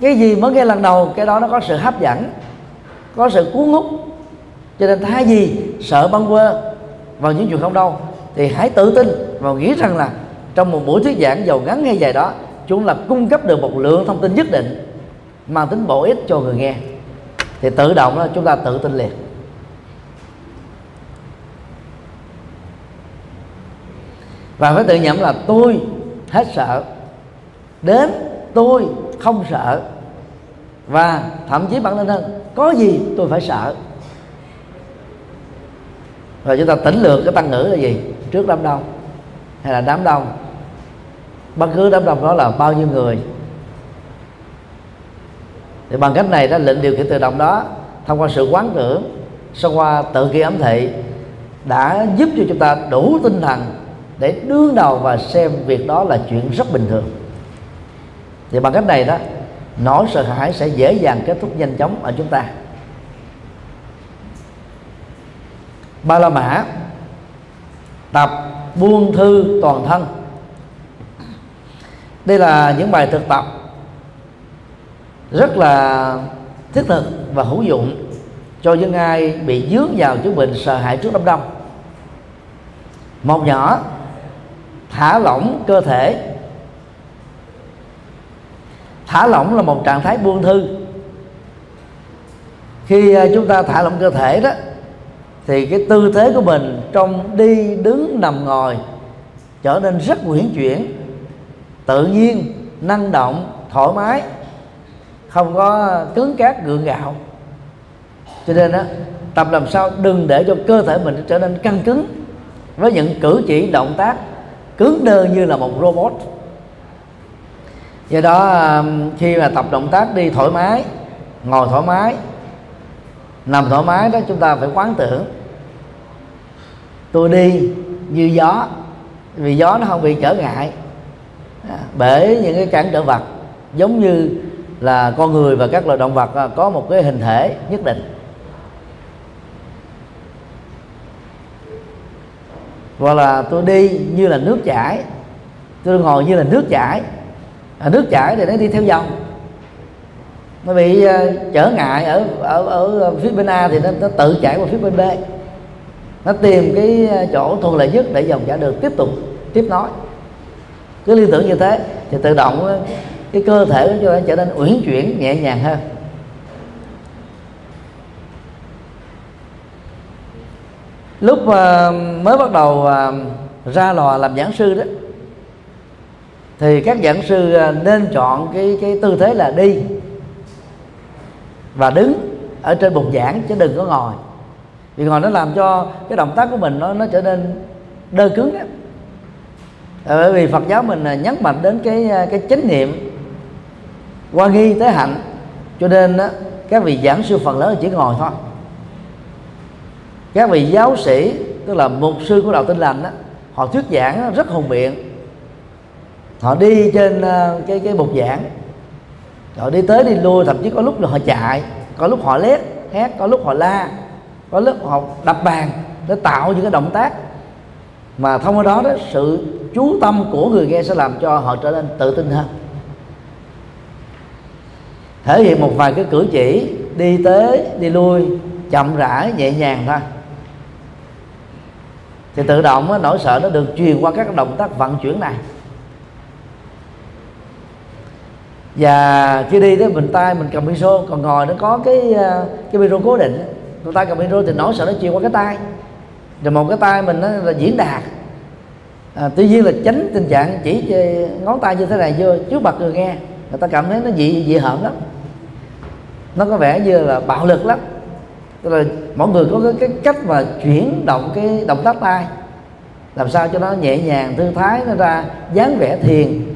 Cái gì mới nghe lần đầu, cái đó nó có sự hấp dẫn, có sự cuốn hút. Cho nên thay vì sợ băng quơ vào những chuyện không đâu, thì hãy tự tin và nghĩ rằng là trong một buổi thuyết giảng giàu ngắn hay dài đó, chúng là cung cấp được một lượng thông tin nhất định, mang tính bổ ích cho người nghe. Thì tự động là chúng ta tự tin liền. Và phải tự nhận là tôi hết sợ. Đến tôi không sợ. Và thậm chí bản thân hơn, có gì tôi phải sợ? Rồi chúng ta tỉnh lược cái tăng ngữ là gì? Trước đám đông hay là đám đông? Bất cứ đám đông đó là bao nhiêu người? Thì bằng cách này đó, lệnh điều khiển tự động đó, thông qua sự quán tưởng sau qua tự kỳ ấm thị, đã giúp cho chúng ta đủ tinh thần để đương đầu và xem việc đó là chuyện rất bình thường. Thì bằng cách này đó, nỗi sợ hãi sẽ dễ dàng kết thúc nhanh chóng ở chúng ta. Ba la mã tập buông thư toàn thân. Đây là những bài thực tập rất là thiết thực và hữu dụng cho những ai bị dướng vào chứng bệnh sợ hãi trước đám đông. Một nhỏ thả lỏng cơ thể. Thả lỏng là một trạng thái buông thư. Khi à, chúng ta thả lỏng cơ thể đó, thì cái tư thế của mình trong đi, đứng, nằm, ngồi trở nên rất uyển chuyển, tự nhiên, năng động, thoải mái, không có cứng cát gượng gạo. Cho nên đó tập làm sao đừng để cho cơ thể mình trở nên căng cứng với những cử chỉ, động tác cứng đơ như là một robot. Do đó um, khi mà tập động tác đi thoải mái, ngồi thoải mái, nằm thoải mái đó, chúng ta phải quán tưởng. Tôi đi như gió, vì gió nó không bị trở ngại. À, bởi những cái cản trở vật, giống như là con người và các loài động vật à, có một cái hình thể nhất định. Hoặc là tôi đi như là nước chảy. Tôi ngồi như là nước chảy. À, nước chảy thì nó đi theo dòng. Nó bị uh, trở ngại ở ở ở phía bên A thì nó, nó tự chảy qua phía bên B. Nó tìm cái à, chỗ thuận lợi nhất để dòng chảy được. Tiếp tục tiếp nối. Cứ liên tưởng như thế thì tự động à, cái cơ thể của chúng ta trở nên uyển chuyển nhẹ nhàng hơn. Lúc ờ, mới bắt đầu ờ, ra lò làm giảng sư đó thì các giảng sư ờ, nên chọn cái cái tư thế là đi và đứng ở trên bục giảng chứ đừng có ngồi vì ngồi nó làm cho cái động tác của mình nó nó trở nên đơ cứng đó. bởi vì Phật giáo mình nhấn mạnh đến cái cái chánh niệm qua nghi tới hạnh cho nên đó, các vị giảng sư phần lớn chỉ ngồi thôi các vị giáo sĩ, tức là mục sư của đạo tinh lành đó họ thuyết giảng rất hùng biện. Họ đi trên ờ, cái cái bục giảng. Họ đi tới đi lui, thậm chí có lúc là họ chạy, có lúc họ lét hét có lúc họ la, có lúc họ đập bàn để tạo những cái động tác. Mà thông qua đó đó, sự chú tâm của người nghe sẽ làm cho họ trở nên tự tin hơn. Thể hiện một vài cái cử chỉ, đi tới, đi lui, chậm rãi, nhẹ nhàng thôi thì tự động nỗi sợ nó được truyền qua các động tác vận chuyển này. Và khi đi tới mình tay mình cầm micro còn ngồi nó có cái ờ, cái micro cố định tay cầm micro thì nỗi sợ nó truyền qua cái tay. Rồi một cái tay mình nó là diễn đạt. À, tuy nhiên là tránh tình trạng chỉ ngón tay như thế này vô trước mặt người nghe. Người ta cảm thấy nó dị dị hợm lắm. Nó có vẻ như là bạo lực lắm tức là mọi người có cái, cái cách mà chuyển động cái động tác tay làm sao cho nó nhẹ nhàng thư thái nó ra dáng vẻ thiền.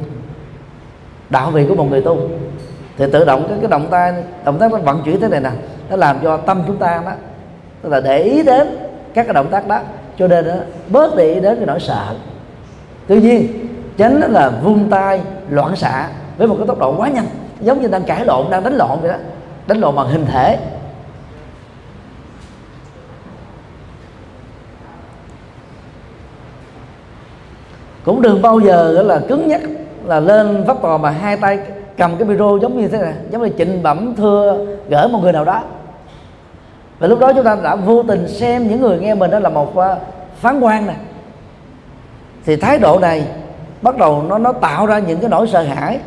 Đạo vị của một người tu thì tự động cái cái động tay động tác nó vận chuyển thế này nè nó làm cho tâm chúng ta đó tức là để ý đến các cái động tác đó cho nên đó, bớt để ý đến cái nỗi sợ. Tuy nhiên tránh là vung tay loạn xạ với một cái tốc độ quá nhanh giống như đang cãi lộn đang đánh lộn vậy đó đánh lộn bằng hình thể. Cũng đừng bao giờ là, cứng nhắc là lên vấp tòa mà hai tay cầm cái micro giống như thế này, giống như trịnh bẩm thưa gửi một người nào đó. Và lúc đó chúng ta đã vô tình xem những người nghe mình đó là một à, phán quan này thì thái độ này bắt đầu nó nó tạo ra những cái nỗi sợ hãi.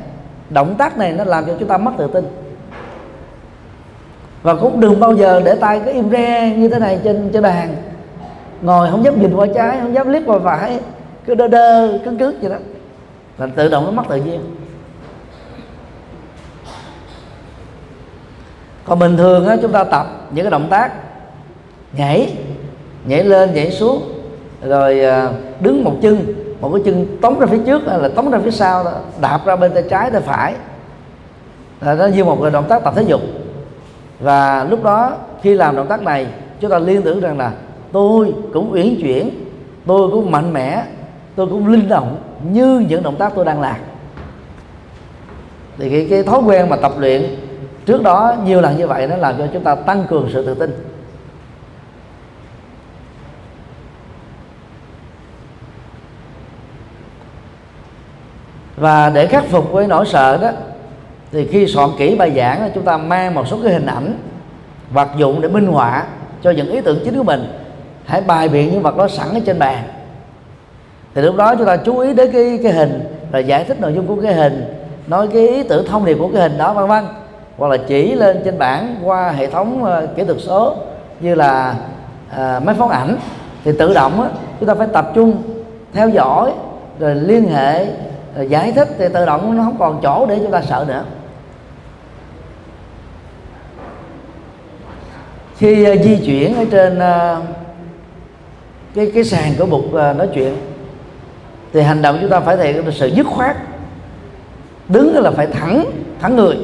Động tác này nó làm cho chúng ta mất tự tin. Và cũng đừng bao giờ để tay cái im re như thế này trên trên bàn. Ngồi không dám nhìn qua trái, không dám liếc qua phải cứ đơ đơ cứng cứng vậy đó. Là tự động nó mất tự nhiên. Còn bình thường á, chúng ta tập những cái động tác nhảy nhảy lên nhảy xuống rồi à, đứng một chân một cái chân tống ra phía trước hay là tống ra phía sau đó, đạp ra bên tay trái tay phải. Là nó như một cái động tác tập thể dục. Và lúc đó khi làm động tác này chúng ta liên tưởng rằng là tôi cũng uyển chuyển tôi cũng mạnh mẽ tôi cũng linh động như những động tác tôi đang làm. Thì cái, cái thói quen mà tập luyện trước đó nhiều lần như vậy nó làm cho chúng ta tăng cường sự tự tin. Và để khắc phục với nỗi sợ đó thì khi soạn kỹ bài giảng chúng ta mang một số cái hình ảnh vật dụng để minh họa cho những ý tưởng chính của mình. Hãy bài biện những vật đó sẵn ở trên bàn thì lúc đó chúng ta chú ý đến cái cái hình rồi giải thích nội dung của cái hình nói cái ý tưởng thông điệp của cái hình đó vân vân. Hoặc là chỉ lên trên bảng qua hệ thống uh, kỹ thuật số như là uh, máy phóng ảnh. Thì tự động á, chúng ta phải tập trung theo dõi rồi liên hệ rồi giải thích. Thì tự động nó không còn chỗ để chúng ta sợ nữa. Khi uh, di chuyển ở trên uh, cái cái sàn của bục uh, nói chuyện thì hành động chúng ta phải thể hiện sự dứt khoát. Đứng là phải thẳng thẳng người.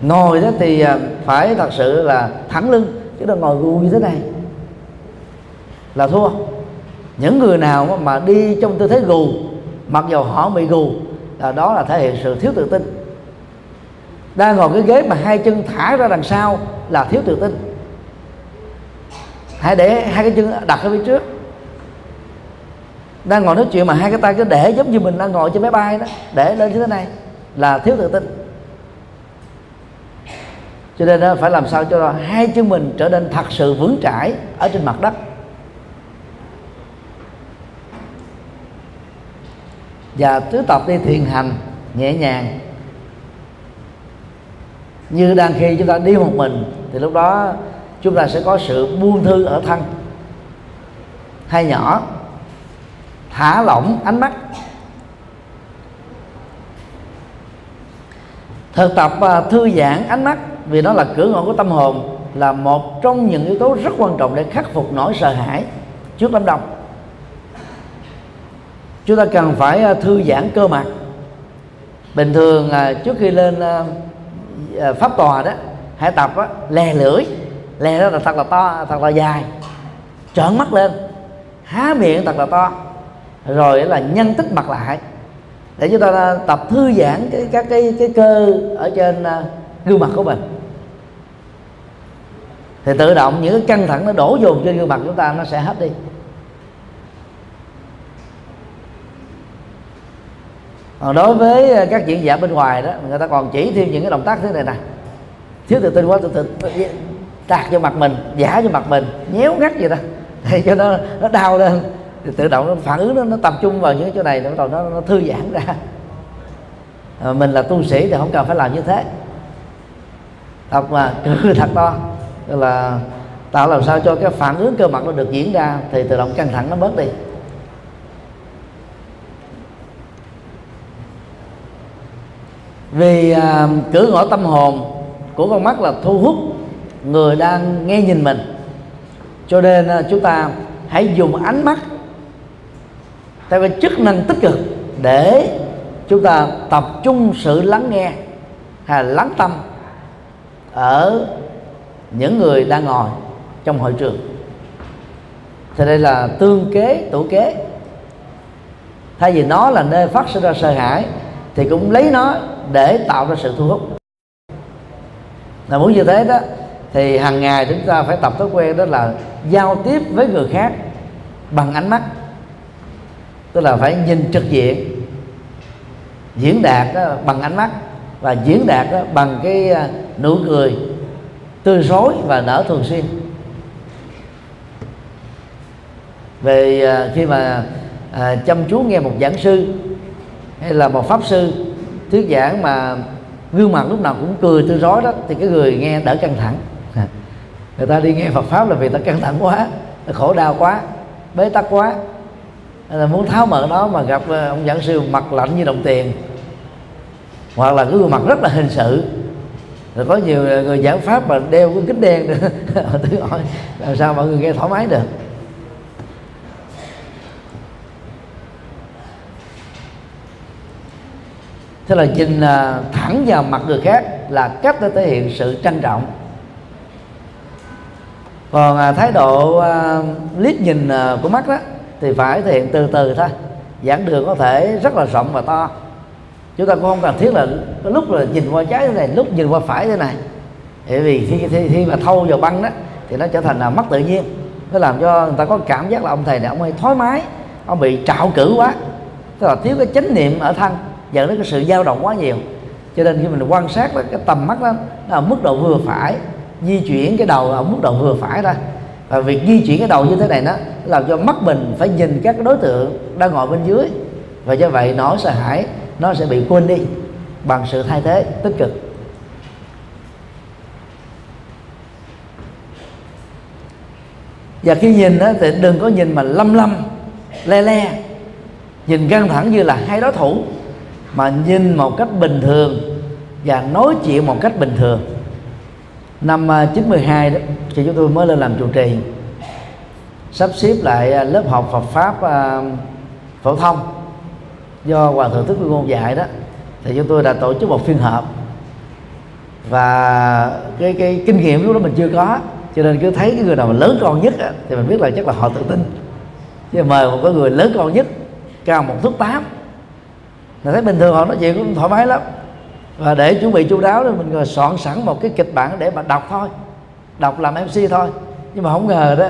Ngồi đó thì à, phải thật sự là thẳng lưng, chứ đừng ngồi gù như thế này. Là thua. Những người nào mà đi trong tư thế gù, mặc dù họ bị gù, là đó là thể hiện sự thiếu tự tin. Đang ngồi cái ghế mà hai chân thả ra đằng sau là thiếu tự tin. Hãy để hai cái chân đặt ở phía trước đang ngồi nói chuyện mà hai cái tay cứ để giống như mình đang ngồi trên máy bay đó, để lên như thế này là thiếu tự tin. Cho nên phải làm sao cho hai chân mình trở nên thật sự vững chãi ở trên mặt đất. Và cứ tập đi thiền hành nhẹ nhàng. Như đang khi chúng ta đi một mình, thì lúc đó chúng ta sẽ có sự buông thư ở thân. Hay nhỏ thả lỏng ánh mắt. Thực tập à, thư giãn ánh mắt vì nó là cửa ngõ của tâm hồn là một trong những yếu tố rất quan trọng để khắc phục nỗi sợ hãi trước đám đông. Chúng ta cần phải à, thư giãn cơ mặt. Bình thường à, trước khi lên pháp tòa đó hãy tập á, lè lưỡi. Lè đó là thật là to thật là dài. Trợn mắt lên. Há miệng thật là to rồi là nhân tích mặt lại. Để chúng ta tập thư giãn cái, các cái cái cơ ở trên à, gương mặt của mình. Thì tự động những cái căng thẳng nó đổ dồn trên gương mặt chúng ta, nó sẽ hết đi. Còn đối với các diễn giả bên ngoài đó, người ta còn chỉ thêm những cái động tác thế này nè. Thiếu tự tin quá, tự tin tạt cho mặt mình, giả cho mặt mình, nhéo ngắt gì đó. (laughs) Thì cho nó nó đau lên thì tự động nó phản ứng nó, nó tập trung vào những chỗ này nó bắt đầu nó, nó thư giãn ra. À, mình là tu sĩ thì không cần phải làm như thế. Tập mà (laughs) cứ thật to. Tức là tạo làm sao cho cái phản ứng cơ mặt nó được diễn ra thì tự động căng thẳng nó bớt đi. Vì à, cửa ngõ tâm hồn của con mắt là thu hút người đang nghe nhìn mình. Cho nên à, chúng ta hãy dùng ánh mắt theo cái chức năng tích cực để chúng ta tập trung sự lắng nghe hay là lắng tâm ở những người đang ngồi trong hội trường. Thì đây là tương kế, tủ kế. Thay vì nó là nơi phát sinh ra sợ hãi, thì cũng lấy nó để tạo ra sự thu hút. Là muốn như thế đó, thì hàng ngày chúng ta phải tập thói quen đó là giao tiếp với người khác bằng ánh mắt tức là phải nhìn trực diện diễn đạt đó bằng ánh mắt và diễn đạt đó bằng cái ờ, nụ cười tươi rối và nở thường xuyên. Về khi mà à, chăm chú nghe một giảng sư hay là một pháp sư thuyết giảng mà gương mặt lúc nào cũng cười tươi rói đó thì cái người nghe đỡ căng thẳng. (laughs) Người ta đi nghe Phật pháp là vì ta căng thẳng quá khổ đau quá bế tắc quá là muốn tháo mở nó mà gặp ờ, ông giảng sư mặt lạnh như đồng tiền. Hoặc là cái gương mặt rất là hình sự. Rồi có nhiều người giảng pháp mà đeo cái kính đen nữa. (laughs) Tôi hỏi, làm sao mọi người nghe thoải mái được? Thế là nhìn ờ, thẳng vào mặt người khác là cách để thể hiện sự trân trọng. Còn ờ, thái độ liếc nhìn của mắt đó thì phải thể hiện từ từ thôi. Giảng đường có thể rất là rộng và to. Chúng ta cũng không cần thiết là có lúc là nhìn qua trái thế này lúc nhìn qua phải thế này. Bởi vì khi, khi, khi mà thâu vào băng đó thì nó trở thành là mất tự nhiên. Nó làm cho người ta có cảm giác là ông thầy này ông ấy thoải mái. Ông bị trạo cử quá. Tức là thiếu cái chánh niệm ở thân dẫn đến cái sự dao động quá nhiều. Cho nên khi mình quan sát cái tầm mắt đó nó ở mức độ vừa phải di chuyển cái đầu ở mức độ vừa phải thôi và việc di chuyển cái đầu như thế này đó làm cho mắt mình phải nhìn các đối tượng đang ngồi bên dưới. Và do vậy nỗi sợ hãi nó sẽ bị quên đi bằng sự thay thế tích cực. Và khi nhìn đó, thì đừng có nhìn mà lâm lâm le le. Nhìn căng thẳng như là hai đối thủ mà nhìn một cách bình thường và nói chuyện một cách bình thường năm à, 92 đó thì chúng tôi mới lên làm chủ trì. Sắp xếp lại à, lớp học Phật pháp à, phổ thông do hòa thượng thích ngôn dạy đó. Thì chúng tôi đã tổ chức một phiên họp. Và cái cái kinh nghiệm lúc đó mình chưa có cho nên cứ thấy cái người nào mà lớn con nhất á, thì mình biết là chắc là họ tự tin. Chứ mời một cái người lớn con nhất cao một thước tám. Là thấy bình thường họ nói chuyện cũng thoải mái lắm và để chuẩn bị chu đáo thì mình soạn sẵn một cái kịch bản để mà đọc thôi. Đọc làm mc thôi. Nhưng mà không ngờ đó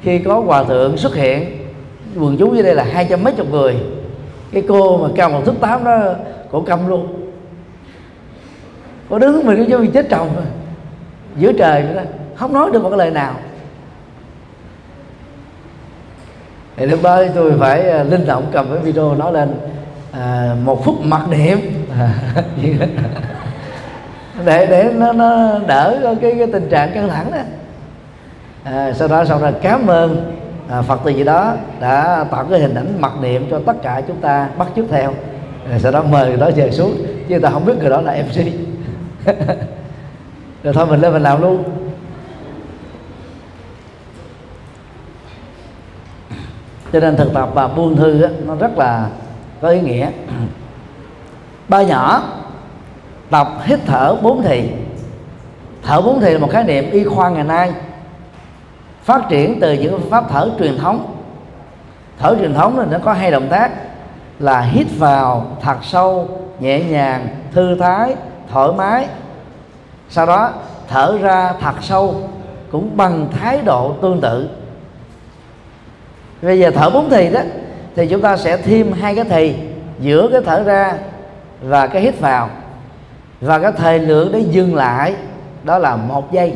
khi có hòa thượng xuất hiện quần chúng dưới đây là hai trăm mấy chục người. Cái cô mà cao một thước tám đó cổ câm luôn. Cô đứng mình cho mình chết chồng. Giữa trời vậy đó không nói được một cái lời nào. Thì lúc đó tôi phải à, linh động cầm cái video nói lên à, một phút mặc niệm. (laughs) để để nó, nó đỡ cái cái tình trạng căng thẳng đó. À, sau đó sau đó cảm ơn à, phật từ gì đó đã tạo cái hình ảnh mặc niệm cho tất cả chúng ta bắt chước theo. À, sau đó mời người đó về xuống chứ ta không biết người đó là mc (laughs) rồi thôi mình lên mình làm luôn. Cho nên thực tập và buông thư á, nó rất là có ý nghĩa ba nhỏ tập hít thở bốn thì. Thở bốn thì là một khái niệm y khoa ngày nay, phát triển từ những pháp thở truyền thống. Thở truyền thống là nó có hai động tác, là hít vào thật sâu, nhẹ nhàng, thư thái, thoải mái. Sau đó, thở ra thật sâu cũng bằng thái độ tương tự. Bây giờ thở bốn thì đó, thì chúng ta sẽ thêm hai cái thì, giữa cái thở ra và cái hít vào. Và cái thời lượng để dừng lại, đó là một giây.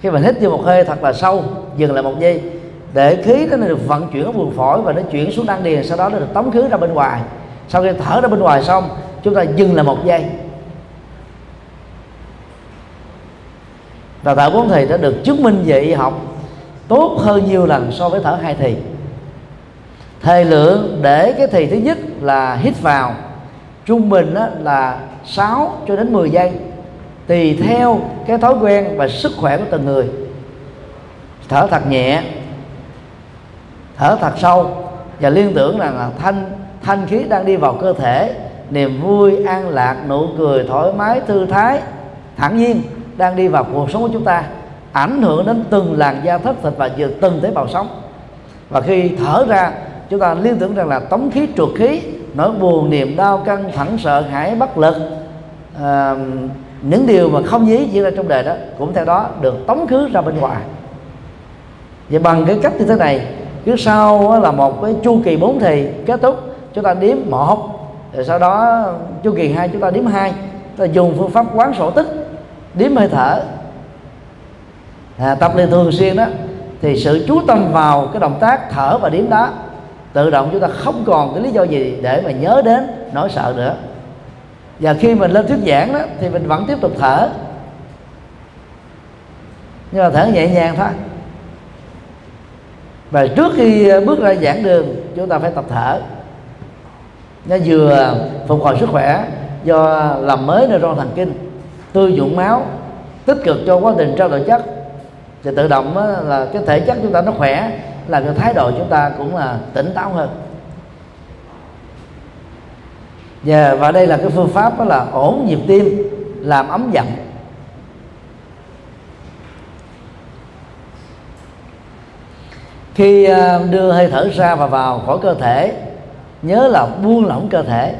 Khi mình hít vô một hơi thật là sâu, dừng lại một giây, để khí nó được vận chuyển ở vùng phổi và nó chuyển xuống đan điền, sau đó nó được tống khí ra bên ngoài. Sau khi thở ra bên ngoài xong, chúng ta dừng lại một giây. Và thở bốn thì đã được chứng minh về y học tốt hơn nhiều lần so với thở hai thì. Thời lượng để cái thì thứ nhất là hít vào trung bình á, là 6 cho đến 10 giây tùy theo cái thói quen và sức khỏe của từng người. Thở thật nhẹ thở thật sâu và liên tưởng rằng là thanh thanh khí đang đi vào cơ thể niềm vui an lạc nụ cười thoải mái thư thái thản nhiên đang đi vào cuộc sống của chúng ta ảnh hưởng đến từng làn da thất thịt và từng tế bào sống. Và khi thở ra chúng ta liên tưởng rằng là tống khí trượt khí nỗi buồn niềm đau căng thẳng sợ hãi bất lực à, những điều mà không dí diễn ra trong đời đó cũng theo đó được tống khứ ra bên ngoài. Và bằng cái cách như thế này cứ sau là một cái chu kỳ bốn thì kết thúc chúng ta đếm một rồi sau đó chu kỳ hai chúng ta đếm hai ta dùng phương pháp quán sổ tức đếm hơi thở. À, tập luyện thường xuyên đó thì sự chú tâm vào cái động tác thở và điểm đó tự động chúng ta không còn cái lý do gì để mà nhớ đến nỗi sợ nữa. Và khi mình lên thuyết giảng đó, thì mình vẫn tiếp tục thở. Nhưng mà thở nhẹ nhàng thôi. Và trước khi bước ra giảng đường, chúng ta phải tập thở. Nó vừa phục hồi sức khỏe, do làm mới neuron thần kinh, tư dụng máu, tích cực cho quá trình trao đổi chất. Thì tự động là cái thể chất chúng ta nó khỏe là cái thái độ chúng ta cũng là tỉnh táo hơn. Và, và đây là cái phương pháp đó là ổn nhịp tim làm ấm giận. Khi à, đưa hơi thở ra và vào khỏi cơ thể nhớ là buông lỏng cơ thể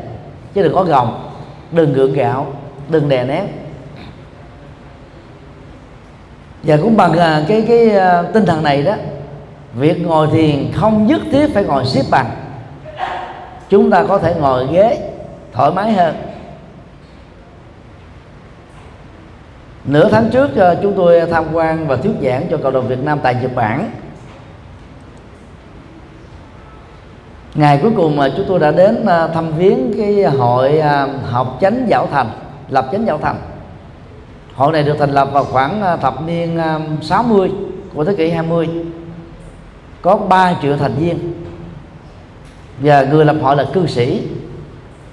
chứ đừng có gồng đừng gượng gạo đừng đè nén. Và cũng bằng à, cái cái à, tinh thần này đó việc ngồi thiền không nhất thiết phải ngồi xếp bằng. Chúng ta có thể ngồi ghế thoải mái hơn. Nửa tháng trước ờ, chúng tôi tham quan và thuyết giảng cho cộng đồng Việt Nam tại Nhật Bản. Ngày cuối cùng mà chúng tôi đã đến ờ, thăm viếng cái hội ờ, học chánh giáo thành, lập chánh giáo thành. Hội này được thành lập vào khoảng thập niên 60 của thế kỷ 20 có 3 triệu thành viên. Và người lập hội là cư sĩ.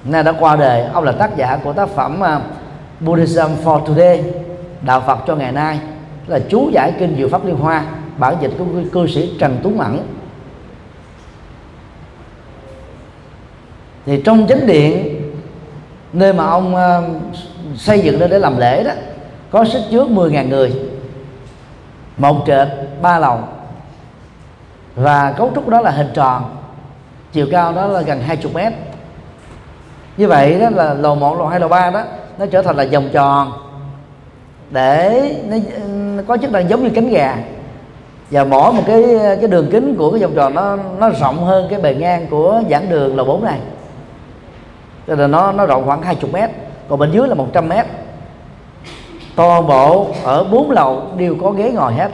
Nay đã qua đời, ông là tác giả của tác phẩm à, Buddhism for Today, đạo Phật cho ngày nay. Là chú giải kinh Diệu Pháp Liên Hoa, bản dịch của cư sĩ Trần Tuấn Mẫn. Thì trong chánh điện, nơi mà ông à, xây dựng lên để làm lễ đó, có sức chứa 10.000 người. Một trệt, ba lầu và cấu trúc đó là hình tròn. Chiều cao đó là gần 20 mét. Như vậy đó là lầu 1, lầu 2, lầu 3 đó nó trở thành là vòng tròn để nó, ừ, có chức năng giống như cánh gà. Và mỗi một cái cái đường kính của cái vòng tròn nó nó rộng hơn cái bề ngang của giảng đường lầu 4 này. Cho nên nó nó rộng khoảng 20 mét còn bên dưới là 100 mét. Toàn bộ ở bốn lầu đều có ghế ngồi hết.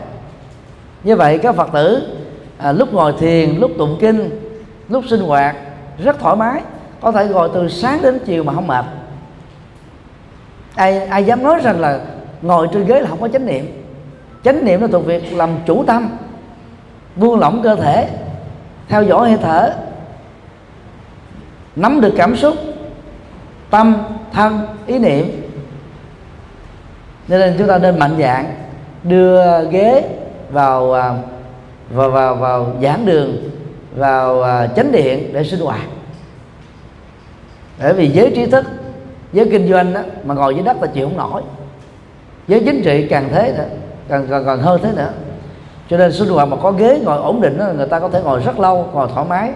Như vậy các phật tử à, lúc ngồi thiền lúc tụng kinh lúc sinh hoạt rất thoải mái. Có thể ngồi từ sáng đến chiều mà không mệt. Ai ai dám nói rằng là ngồi trên ghế là không có chánh niệm. Chánh niệm là thuộc việc làm chủ tâm buông lỏng cơ thể theo dõi hơi thở nắm được cảm xúc tâm thân ý niệm. Cho nên chúng ta nên mạnh dạng đưa ghế vào à, vào vào vào giảng đường vào à, chánh điện để sinh hoạt. Bởi vì giới trí thức giới kinh doanh đó, mà ngồi dưới đất là chịu không nổi. Giới chính trị càng thế nữa càng càng, càng hơn thế nữa. Cho nên sinh hoạt mà có ghế ngồi ổn định đó, người ta có thể ngồi rất lâu ngồi thoải mái.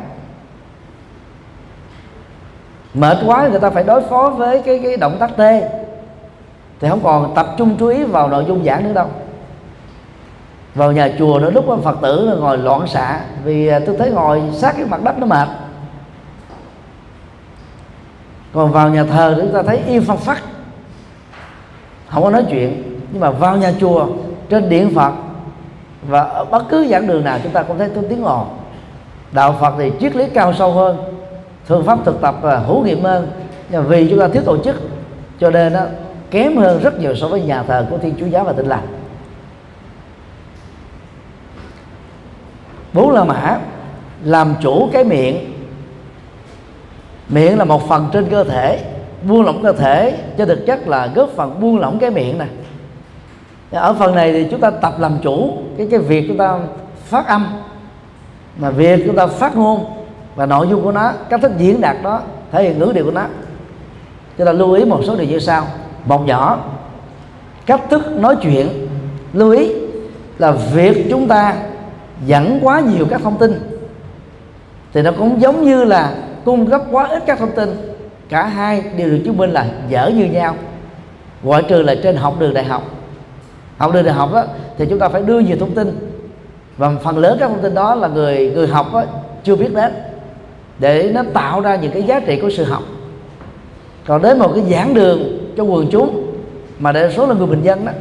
Mệt quá người ta phải đối phó với cái cái động tác tê. Thì không còn tập trung chú ý vào nội dung giảng nữa đâu vào nhà chùa đó lúc phật tử ngồi loạn xạ, vì à, tôi thấy ngồi sát cái mặt đất nó mệt. Còn vào nhà thờ chúng ta thấy im phăng phát không có nói chuyện, nhưng mà vào nhà chùa, trên điện phật, và ở bất cứ giảng đường nào chúng ta cũng thấy tiếng ồn. Đạo phật thì triết lý cao sâu hơn phương pháp thực tập và hữu nghiệm hơn. Nhưng vì chúng ta thiếu tổ chức, cho nên nó kém hơn rất nhiều so với nhà thờ của thiên chúa giáo và tin lành. Bốn la mã làm chủ cái miệng. Miệng là một phần trên cơ thể, buông lỏng cơ thể cho thực chất là góp phần buông lỏng cái miệng này ở phần này thì chúng ta tập làm chủ cái cái việc chúng ta phát âm, mà việc chúng ta phát ngôn và nội dung của nó, cách thức diễn đạt đó, thể hiện ngữ điệu của nó. Chúng ta lưu ý một số điều như sau. Một nhỏ, cách thức nói chuyện. Lưu ý là việc chúng ta dẫn quá nhiều các thông tin. Thì nó cũng giống như là cung cấp quá ít các thông tin. Cả hai đều được chứng minh là dở như nhau. Ngoại trừ là trên học đường đại học. Học đường đại học đó, thì chúng ta phải đưa nhiều thông tin. Và phần lớn các thông tin đó là người người học đó, chưa biết đến. Để nó tạo ra những cái giá trị của sự học. Còn đến một cái giảng đường cho quần chúng mà đa số là người bình dân đó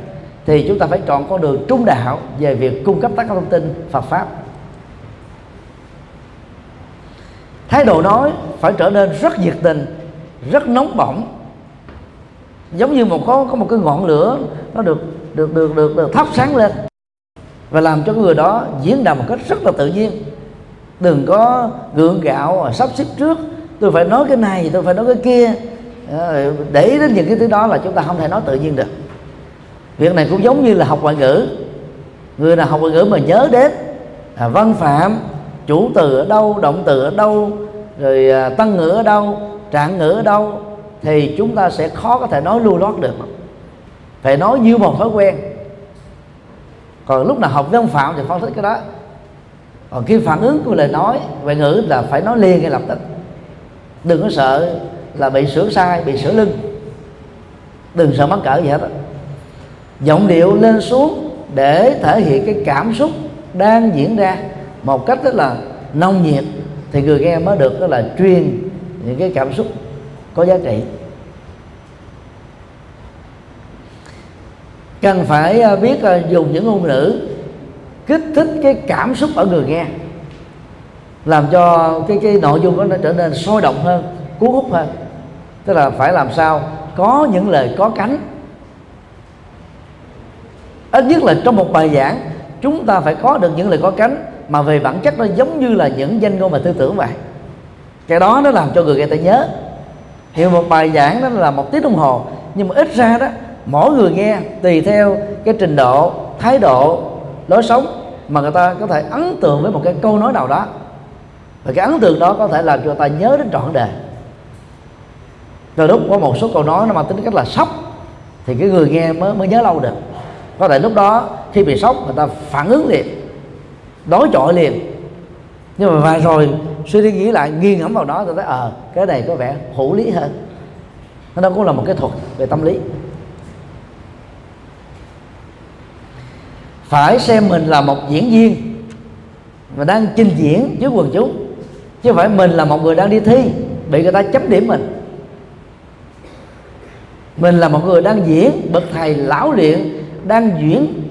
thì chúng ta phải chọn con đường trung đạo về việc cung cấp các thông tin Phật pháp. Thái độ nói phải trở nên rất nhiệt tình rất nóng bỏng. Giống như một có có một cái ngọn lửa nó được được được được, được thắp sáng lên và làm cho người đó diễn đạt một cách rất là tự nhiên. Đừng có gượng gạo sắp xếp trước. Tôi phải nói cái này tôi phải nói cái kia. Ờ, để đến những cái thứ đó là chúng ta không thể nói tự nhiên được việc này cũng giống như là học ngoại ngữ. Người nào học ngoại ngữ mà nhớ đến à, văn phạm chủ từ ở đâu động từ ở đâu rồi à, tăng ngữ ở đâu trạng ngữ ở đâu thì chúng ta sẽ khó có thể nói lưu loát được. Phải nói như một thói quen. Còn lúc nào học văn phạm thì phân tích cái đó. Còn khi phản ứng của lời nói ngoại ngữ là phải nói liền ngay lập tức. Đừng có sợ là bị sửa sai bị sửa lưng. Đừng sợ mắc cỡ gì hết đó giọng điệu lên xuống để thể hiện cái cảm xúc đang diễn ra một cách rất là nông nhiệt. Thì người nghe mới được đó là truyền những cái cảm xúc có giá trị. Cần phải à, biết à, dùng những ngôn ngữ kích thích cái cảm xúc ở người nghe, làm cho cái cái nội dung đó nó trở nên sôi động hơn, cuốn hút hơn. Tức là phải làm sao có những lời có cánh ít nhất là trong một bài giảng, chúng ta phải có được những lời có cánh mà về bản chất nó giống như là những danh ngôn và tư tưởng vậy. Cái đó nó làm cho người nghe ta nhớ. Hiểu một bài giảng đó là một tiếng đồng hồ, nhưng mà ít ra đó, mỗi người nghe tùy theo cái trình độ, thái độ, lối sống mà người ta có thể ấn tượng với một cái câu nói nào đó. Và cái ấn tượng đó có thể làm cho ta nhớ đến trọn đời. Rồi lúc có một số câu nói nó mang tính cách là sốc, thì cái người nghe mới mới nhớ lâu được có thể lúc đó khi bị sốc người ta phản ứng liền đối chọi liền. Nhưng mà vài rồi suy đi nghĩ lại nghiêng ngẫm vào đó tôi thấy ờ à, cái này có vẻ hữu lý hơn. Nó cũng là một cái thuật về tâm lý. Phải xem mình là một diễn viên và đang trình diễn trước quần chúng chứ không phải mình là một người đang đi thi bị người ta chấm điểm mình. Mình là một người đang diễn bậc thầy lão luyện đang diễn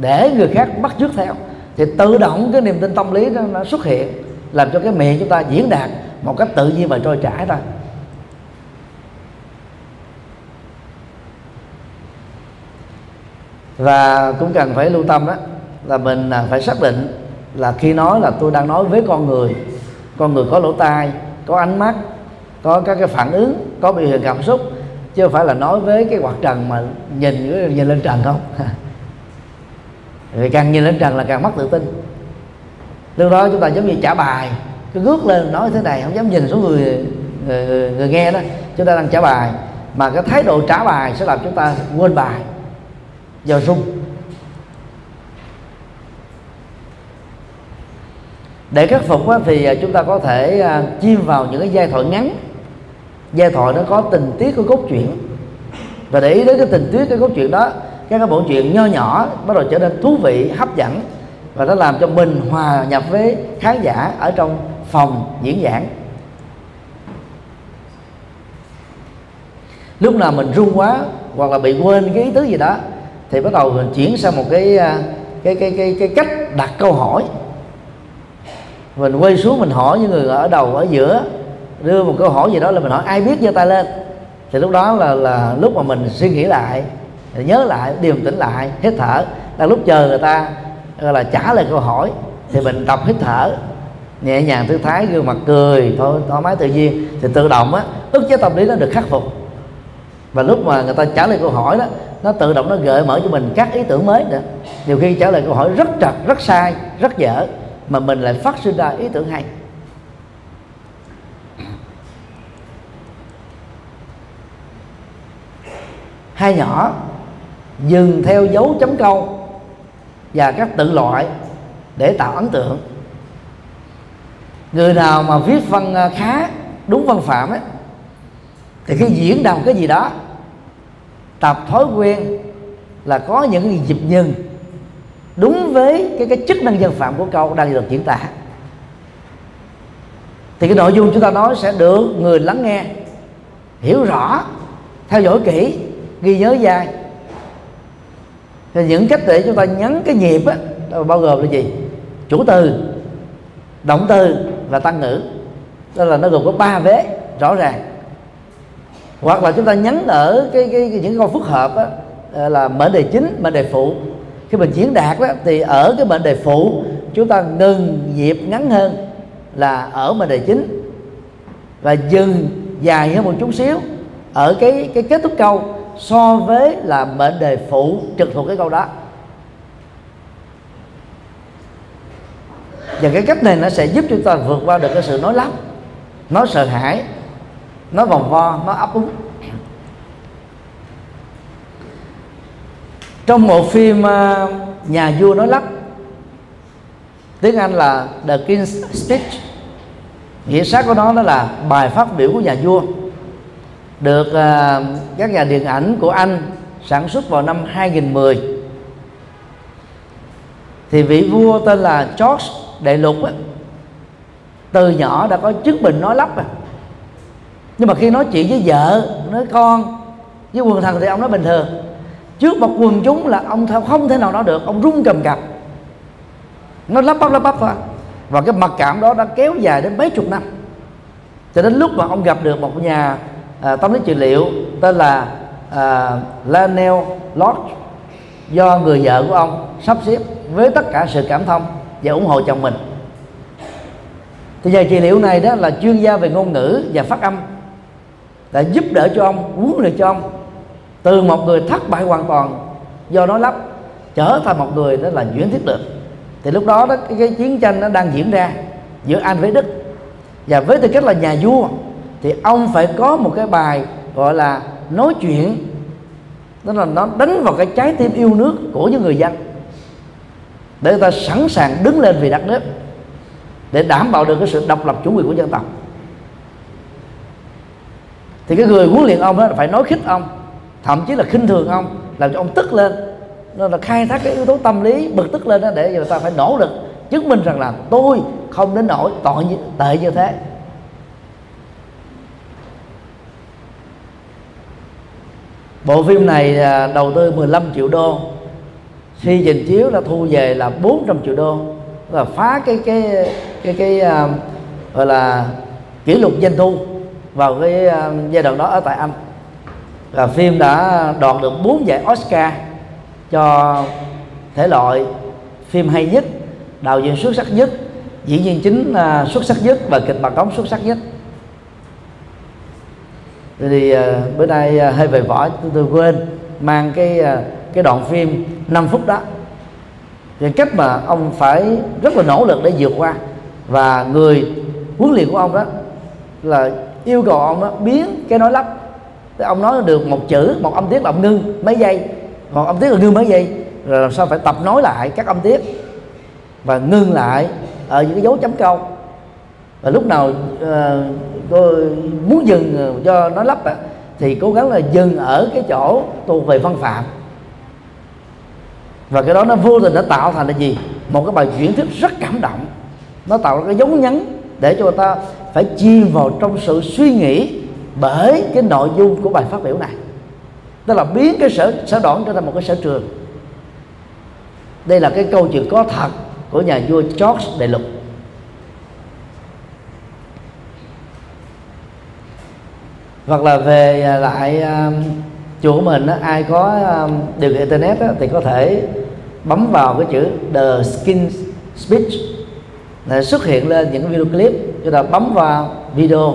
để người khác bắt chước theo thì tự động cái niềm tin tâm lý nó, nó xuất hiện làm cho cái miệng chúng ta diễn đạt một cách tự nhiên và trôi chảy thôi. Và cũng cần phải lưu tâm đó là mình à, phải xác định là khi nói là tôi đang nói với con người con người có lỗ tai có ánh mắt có các cái phản ứng có biểu hiện cảm xúc chứ không phải là nói với cái quạt trần mà nhìn nhìn lên trần không? (laughs) Vì càng nhìn lên trần là càng mất tự tin. Lúc đó chúng ta giống như trả bài cứ ngước lên nói thế này không dám nhìn xuống người người, người, người nghe đó. Chúng ta đang trả bài mà cái thái độ trả bài sẽ làm chúng ta quên bài vào rung để khắc phục thì à, chúng ta có thể à, chim vào những cái giai thoại ngắn giai thoại nó có tình tiết của cốt truyện. Và để ý đến cái tình tiết cái cốt truyện đó, các cái bộ truyện nho nhỏ bắt đầu trở nên thú vị, hấp dẫn. Và nó làm cho mình hòa nhập với khán giả ở trong phòng diễn giảng. Lúc nào mình run quá hoặc là bị quên cái ý tứ gì đó, thì bắt đầu mình chuyển sang một cái à, cái cái cái cái cách đặt câu hỏi. Mình quay xuống mình hỏi những người ở đầu, ở giữa đưa một câu hỏi gì đó là mình hỏi, ai biết giơ tay lên? Thì lúc đó là là lúc mà mình suy nghĩ lại, nhớ lại, điềm tĩnh lại, hít thở. Là lúc chờ người ta, gọi là, trả lời câu hỏi, thì mình tập hít thở, nhẹ nhàng thư thái, gương mặt cười thôi thoải mái tự nhiên. Thì tự động á, ức chế tâm lý nó được khắc phục. Và lúc mà người ta trả lời câu hỏi đó, nó tự động nó gợi mở cho mình các ý tưởng mới nữa. Nhiều khi trả lời câu hỏi rất trật, rất sai, rất dở, mà mình lại phát sinh ra ý tưởng hay. Hai nhỏ, dừng theo dấu chấm câu và các tự loại để tạo ấn tượng. Người nào mà viết văn à, khá đúng văn phạm ấy, thì khi diễn đạt cái gì đó, tập thói quen là có những cái dịp nhân đúng với cái cái chức năng dân phạm của câu đang được diễn tả. Thì cái nội dung chúng ta nói sẽ được người lắng nghe, hiểu rõ, theo dõi kỹ ghi nhớ dài thì những cách để chúng ta nhấn cái nhịp á bao gồm là gì? Chủ từ động từ và tăng ngữ. Đó là nó gồm có ba vế rõ ràng. Hoặc là chúng ta nhấn ở cái, cái, cái những câu phức hợp á, ờ, là mệnh đề chính mệnh đề phụ. Khi mình diễn đạt đó thì ở cái mệnh đề phụ chúng ta ngừng nhịp ngắn hơn là ở mệnh đề chính. Và dừng dài hơn một chút xíu ở cái cái kết thúc câu so với là mệnh đề phụ trực thuộc cái câu đó. Và cái cách này nó sẽ giúp chúng ta vượt qua được cái sự nói lắp nói sợ hãi, nói vòng vo, nói ấp úng. Trong một phim ờ, nhà vua nói lắp tiếng anh là the king's speech. Nghĩa sát của nó đó là bài phát biểu của nhà vua được uh, các nhà điện ảnh của Anh sản xuất vào năm 2010 thì vị vua tên là George Đại Lục ấy, từ nhỏ đã có chứng bệnh nói lắp à. Nhưng mà khi nói chuyện với vợ nói con với quần thần thì ông nói bình thường. Trước một quần chúng là ông không thể nào nói được ông run cầm cập. Nó lắp bắp lắp bắp thôi. Và cái mặc cảm đó đã kéo dài đến mấy chục năm. Cho đến lúc mà ông gặp được một nhà à, tâm lý trị liệu tên là à, Lanel Lodge do người vợ của ông sắp xếp với tất cả sự cảm thông và ủng hộ chồng mình. Thì nhà trị liệu này đó là chuyên gia về ngôn ngữ và phát âm đã giúp đỡ cho ông huấn luyện cho ông từ một người thất bại hoàn toàn do nói lắp trở thành một người đó là nhuyễn thiết được thì lúc đó đó cái, cái chiến tranh nó đang diễn ra giữa anh với đức và với tư cách là nhà vua thì ông phải có một cái bài gọi là nói chuyện. Đó là nó đánh vào cái trái tim yêu nước của những người dân. Để người ta sẵn sàng đứng lên vì đất nước. Để đảm bảo được cái sự độc lập chủ quyền của dân tộc. Thì cái người huấn luyện ông đó phải nói khích ông. Thậm chí là khinh thường ông. Làm cho ông tức lên. Nó là khai thác cái yếu tố tâm lý bực tức lên đó để người ta phải nỗ lực. Chứng minh rằng là tôi không đến nỗi tội như, tệ như thế. Bộ phim này à, đầu tư 15 triệu đô. Khi trình chiếu là thu về là 400 triệu đô. Là phá cái cái cái cái, cái uh, gọi là kỷ lục doanh thu vào cái uh, giai đoạn đó ở tại Anh. Và phim đã đoạt được 4 giải Oscar cho thể loại phim hay nhất đạo diễn xuất sắc nhất diễn viên chính uh, xuất sắc nhất và kịch bản đóng xuất sắc nhất thì uh, bữa nay uh, hơi về võ tôi, tôi quên mang cái uh, cái đoạn phim 5 phút đó. Cái cách mà ông phải rất là nỗ lực để vượt qua. Và người huấn luyện của ông đó là yêu cầu ông đó biến cái nói lắp. Thì ông nói được một chữ một âm tiết là ông ngưng mấy giây. Một âm tiết là ngưng mấy giây. Rồi làm sao phải tập nói lại các âm tiết và ngưng lại ở những cái dấu chấm câu. Và lúc nào uh, cô muốn dừng ờ, cho nó lắp thì cố gắng là dừng ở cái chỗ thuộc về văn phạm. Và cái đó nó vô tình đã tạo thành là gì? Một cái bài chuyển thuyết rất cảm động. Nó tạo ra cái dấu nhấn để cho người ta phải chìm vào trong sự suy nghĩ bởi cái nội dung của bài phát biểu này. Tức là biến cái sở sở đoạn trở thành một cái sở trường. Đây là cái câu chuyện có thật của nhà vua George đại lục hoặc là về à, lại à, uh, chùa của mình đó, ai có à, điều kiện internet đó, thì có thể bấm vào cái chữ the skin speech. Để xuất hiện lên những video clip chúng ta bấm vào video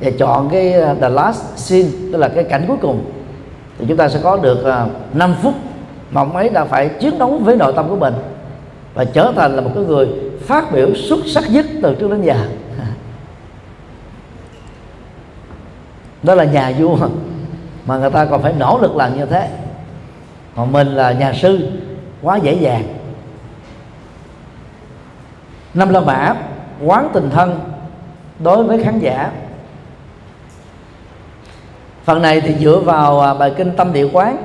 và chọn cái uh, the last scene tức là cái cảnh cuối cùng. Thì chúng ta sẽ có được uh, 5 phút mà ông ấy đã phải chiến đấu với nội tâm của mình và trở thành là một cái người phát biểu xuất sắc nhất từ trước đến giờ. (laughs) đó là nhà vua. Mà người ta còn phải nỗ lực làm như thế. Còn mình là nhà sư quá dễ dàng. Năm la mã quán tình thân đối với khán giả. Phần này thì dựa vào à, bài kinh tâm địa quán.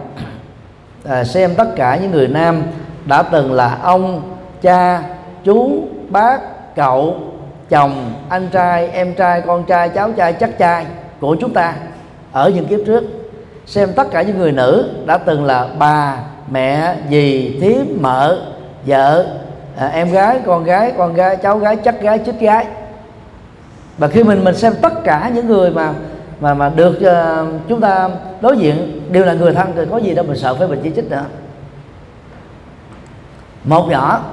À, xem tất cả những người nam đã từng là ông cha chú bác cậu chồng anh trai em trai con trai cháu trai chắc trai của chúng ta ở những kiếp trước. Xem tất cả những người nữ đã từng là bà mẹ dì thím mợ vợ à, em gái con gái con gái cháu gái chắc gái chích gái. Và khi mình mình xem tất cả những người mà mà mà được uh, chúng ta đối diện đều là người thân thì có gì đâu mình sợ phải mình chỉ trích nữa. Một nhỏ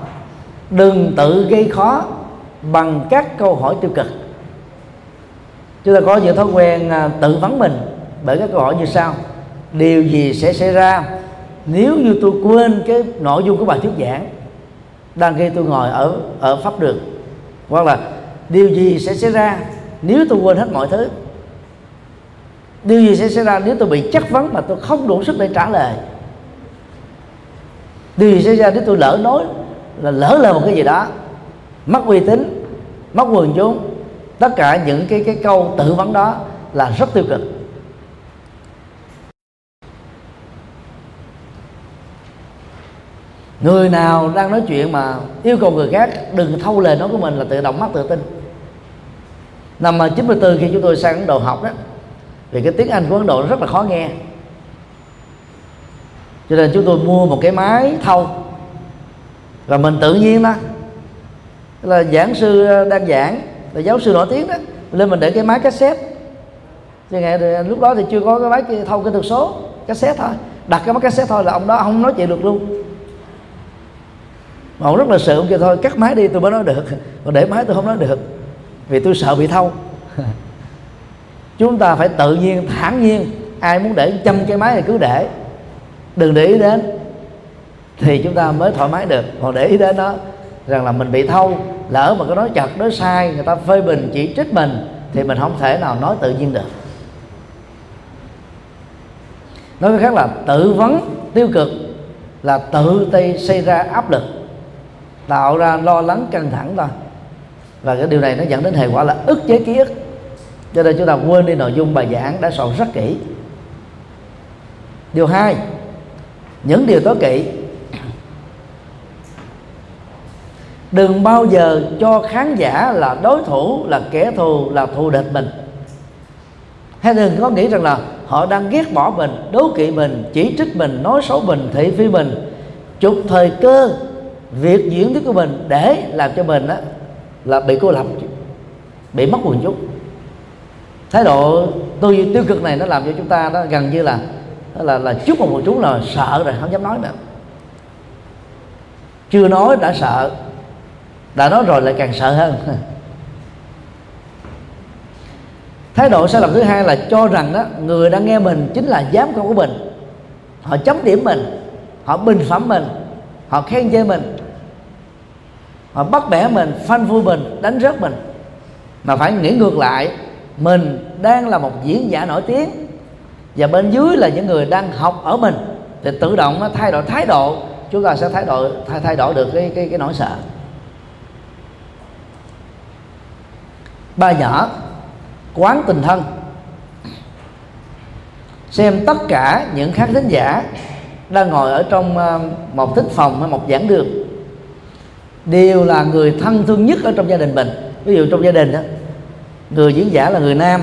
đừng tự gây khó bằng các câu hỏi tiêu cực chúng ta có những thói quen à, tự vấn mình bởi các câu hỏi như sau. Điều gì sẽ xảy ra nếu như tôi quên cái nội dung của bài thuyết giảng đang khi tôi ngồi ở ở pháp đường? Hoặc là điều gì sẽ xảy ra nếu tôi quên hết mọi thứ? Điều gì sẽ xảy ra nếu tôi bị chất vấn mà tôi không đủ sức để trả lời? Điều gì xảy ra nếu tôi lỡ nói là lỡ lời một cái gì đó? Mất uy tín, mất quần chúng tất cả những cái cái câu tự vấn đó là rất tiêu cực. Người nào đang nói chuyện mà yêu cầu người khác đừng thâu lời nói của mình là tự động mất tự tin. Năm 94 khi chúng tôi sang Ấn Độ học đó vì cái tiếng Anh của Ấn Độ nó rất là khó nghe. Cho nên chúng tôi mua một cái máy thâu, và mình tự nhiên đó, là giảng sư ờ, đang giảng là giáo sư nổi tiếng đó lên mình để cái máy cassette. Chứ ngày lúc đó thì chưa có cái máy thâu cái tần số cassette thôi. Đặt cái máy cassette thôi là ông đó không nói chuyện được luôn. Mà ông rất là sợ ông kêu thôi cắt máy đi tôi mới nói được. Còn để máy tôi không nói được vì tôi sợ bị thâu. (laughs) Chúng ta phải tự nhiên thản nhiên ai muốn để chăm cái máy thì cứ để. Đừng để ý đến thì chúng ta mới thoải mái được. Còn để ý đến nó rằng là mình bị thâu, lỡ mà có nói chật nói sai, người ta phê bình chỉ trích mình, thì mình không thể nào nói tự nhiên được. Nói cách khác là tự vấn tiêu cực là tự tay xây ra áp lực, tạo ra lo lắng căng thẳng thôi. Và cái điều này nó dẫn đến hệ quả là ức chế ký ức. Cho nên chúng ta quên đi nội dung bài giảng đã soạn rất kỹ. Điều hai, những điều tối kỵ đừng bao giờ cho khán giả là đối thủ, là kẻ thù, là thù địch mình. Hay đừng có nghĩ rằng là họ đang ghét bỏ mình, đố kỵ mình, chỉ trích mình, nói xấu mình, thị phi mình. Chụp thời cơ, việc diễn thuyết của mình để làm cho mình đó là bị cô lập, bị mất quần chúng. Thái độ tôi tiêu cực này nó làm cho chúng ta đó gần như là là là chút một quần chúng là sợ rồi, không dám nói nữa. Chưa nói đã sợ đã nói rồi lại càng sợ hơn. Thái độ sai lầm thứ hai là cho rằng đó người đang nghe mình chính là giám khảo của mình. Họ chấm điểm mình họ bình phẩm mình họ khen chê mình. Họ bắt bẻ mình phanh phui mình đánh rớt mình. Mà phải nghĩ ngược lại mình đang là một diễn giả nổi tiếng. Và bên dưới là những người đang học ở mình. Thì tự động nó thay đổi thái độ. Chúng ta sẽ thay đổi thay, thay đổi được cái cái cái nỗi sợ. Ba nhỏ, quán tình thân. Xem tất cả những khán thính giả đang ngồi ở trong ờ, một thích phòng hay một giảng đường đều là người thân thương nhất ở trong gia đình mình. Ví dụ trong gia đình đó người diễn giả là người nam,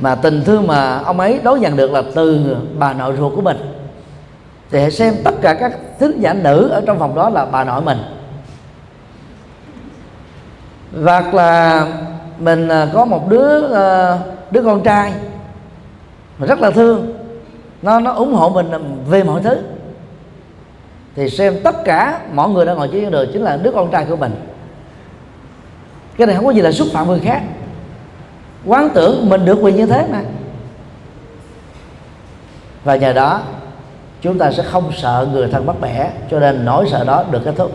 mà tình thương mà ông ấy đón nhận được là từ bà nội ruột của mình. Thì hãy xem tất cả các thính giả nữ ở trong phòng đó là bà nội mình. Hoặc là mình à, có một đứa à, đứa con trai mà rất là thương. Nó nó ủng hộ mình về mọi thứ. Thì xem tất cả mọi người đang ngồi trên đường chính là đứa con trai của mình. Cái này không có gì là xúc phạm người khác. Quán tưởng mình được quyền như thế mà. Và nhờ đó, chúng ta sẽ không sợ người thân bắt bẻ, cho nên nỗi sợ đó được kết thúc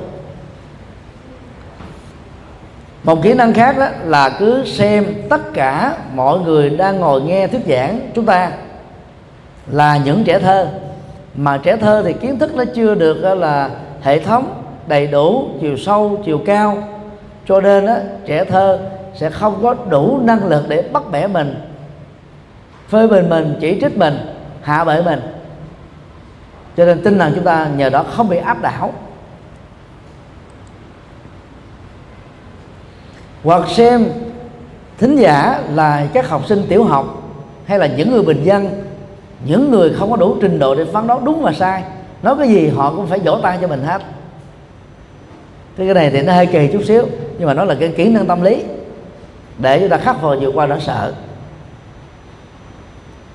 một kỹ năng khác đó là cứ xem tất cả mọi người đang ngồi nghe thuyết giảng chúng ta là những trẻ thơ. Mà trẻ thơ thì kiến thức nó chưa được là hệ thống đầy đủ chiều sâu chiều cao. Cho nên đó, trẻ thơ sẽ không có đủ năng lực để bắt bẻ mình phê bình mình chỉ trích mình hạ bệ mình. Cho nên tin rằng chúng ta nhờ đó không bị áp đảo. Hoặc xem thính giả là các học sinh tiểu học hay là những người bình dân, những người không có đủ trình độ để phán đoán đúng và sai, nói cái gì họ cũng phải vỗ tay cho mình hết. Thế cái này thì nó hơi kỳ chút xíu, nhưng mà nó là cái kỹ năng tâm lý để chúng ta khắc phục vượt qua nỗi sợ.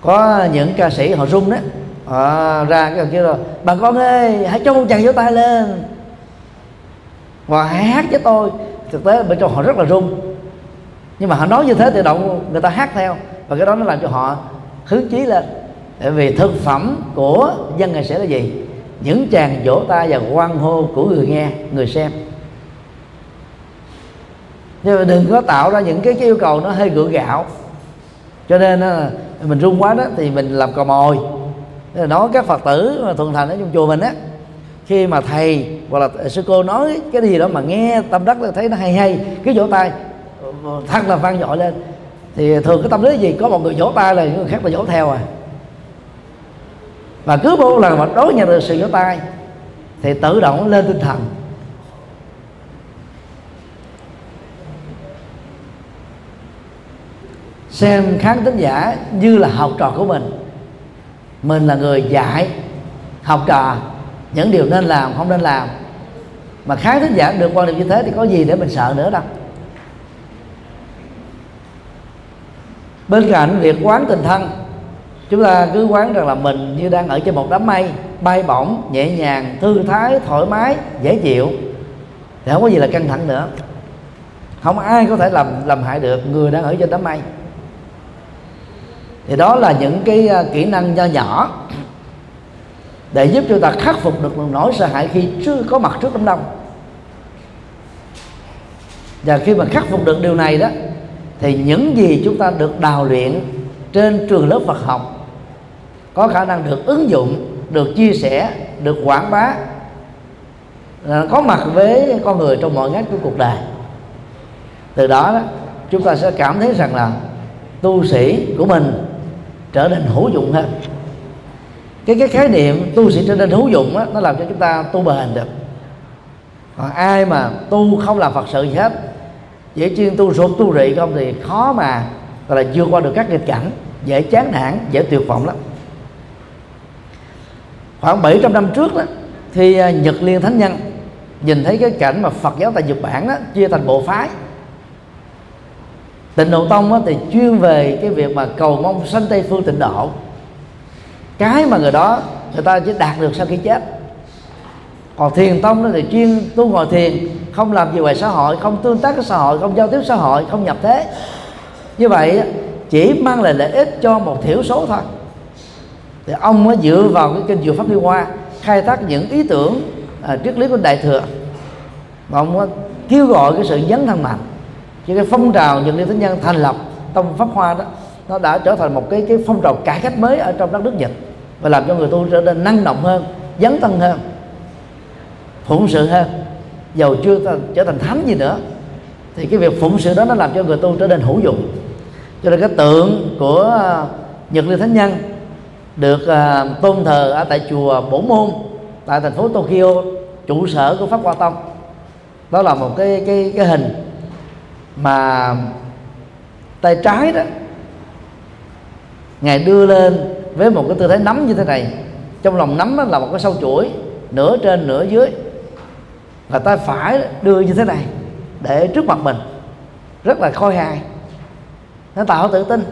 Có những ca sĩ họ rung đấy họ ra cái kia rồi, bà con ơi, hãy cho một chàng vỗ tay lên. Và hãy hát với tôi thực tế bên trong họ rất là rung nhưng mà họ nói như thế tự động người ta hát theo. Và cái đó nó làm cho họ hứng chí lên. Bởi vì thực phẩm của dân nghệ sĩ là gì? Những chàng vỗ tay và quan hô của người nghe người xem. Nhưng mà đừng có tạo ra những cái, cái yêu cầu nó hơi gượng gạo. Cho nên mình rung quá đó thì mình làm cò mồi. Nói các phật tử mà thuần thành ở trong chùa mình á khi mà thầy hoặc là sư cô nói cái gì đó mà nghe, tâm đắc là thấy nó hay hay cái vỗ tay thật là vang dội lên. Thì thường cái tâm lý gì? Có một người vỗ tay là người khác là vỗ theo à. Và cứ vô lần mà đối nhận được sự vỗ tay, thì tự động lên tinh thần. Xem khán tính giả như là học trò của mình. Mình là người dạy học trò những điều nên làm, không nên làm. Mà kháng thính giả được quan niệm như thế thì có gì để mình sợ nữa đâu. Bên cạnh việc quán tình thân, chúng ta cứ quán rằng là mình như đang ở trên một đám mây, bay bổng, nhẹ nhàng, thư thái, thoải mái, dễ chịu. Thì không có gì là căng thẳng nữa. Không ai có thể làm làm hại được người đang ở trên đám mây. Thì đó là những cái à, kỹ năng nho nhỏ để giúp chúng ta khắc phục được nỗi sợ hãi khi chưa có mặt trước đám đông. Và khi mà khắc phục được điều này đó thì những gì chúng ta được đào luyện trên trường lớp Phật học có khả năng được ứng dụng được chia sẻ được quảng bá có mặt với con người trong mọi ngách của cuộc đời. Từ đó, đó chúng ta sẽ cảm thấy rằng là tu sĩ của mình trở nên hữu dụng hơn cái cái khái niệm tu sĩ trở nên hữu dụng đó, nó làm cho chúng ta tu bền được. Còn ai mà tu không làm phật sự gì hết dễ chuyên tu rụt tu rị không thì khó mà gọi là vượt qua được các nghịch cảnh dễ chán nản dễ tuyệt vọng lắm. Khoảng 700 năm trước đó thì à, Nhật Liên Thánh Nhân nhìn thấy cái cảnh mà Phật giáo tại Nhật Bản đó chia thành bộ phái. Tịnh độ tông đó, thì chuyên về cái việc mà cầu mong sanh tây phương tịnh độ cái mà người đó người ta chỉ đạt được sau khi chết. Còn thiền tông đó thì chuyên tu ngồi thiền không làm gì ngoài xã hội không tương tác với xã hội không giao tiếp xã hội không nhập thế. Như vậy chỉ mang lại lợi ích cho một thiểu số thôi. Thì ông mới dựa vào cái kinh diệu pháp liên hoa khai thác những ý tưởng à, triết lý của đại thừa. Và ông kêu gọi cái sự dấn thân mạnh. Cho cái phong trào những liên thánh nhân thành lập tông pháp hoa đó nó đã trở thành một cái cái phong trào cải cách mới ở trong đất nước Nhật và làm cho người tu trở nên năng động hơn dấn thân hơn phụng sự hơn. Giàu chưa trở thành thánh gì nữa thì cái việc phụng sự đó nó làm cho người tu trở nên hữu dụng. Cho nên cái tượng của à, Nhật Liên Thánh Nhân được uh, tôn thờ ở tại chùa Bổ Môn tại thành phố Tokyo trụ sở của Pháp Hoa Tông. Đó là một cái cái cái hình mà tay trái đó ngài đưa lên với một cái tư thế nắm như thế này. Trong lòng nắm là một cái sâu chuỗi, nửa trên nửa dưới. Và tay phải đưa như thế này để trước mặt mình. Rất là khôi hài. Nó tạo tự tin.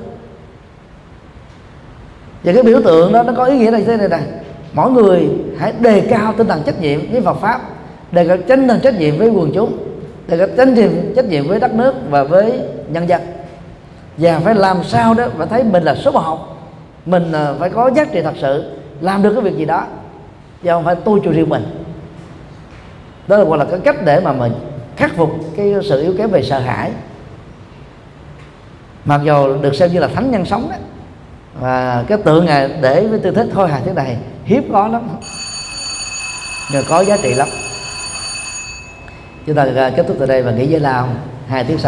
Và cái biểu tượng đó, nó có ý nghĩa là như thế này này mỗi người hãy đề cao tinh thần trách nhiệm với Phật pháp, đề cao tinh thần trách nhiệm với quần chúng, đề cao tinh thần trách nhiệm với đất nước và với nhân dân và phải làm sao đó phải thấy mình là số một mình ờ, phải có giá trị thật sự, làm được cái việc gì đó. Và không phải tôi chủ riêng mình. Đó là gọi là cái cách để mà mình khắc phục cái sự yếu kém về sợ hãi. Mặc dù được xem như là thánh nhân sống đó, và cái tượng ngài để với tư thế thôi hài thế này hiếp có lắm. Nhưng có giá trị lắm. Chúng ta à, kết thúc từ đây và nghỉ giải lao hai tiếng sau.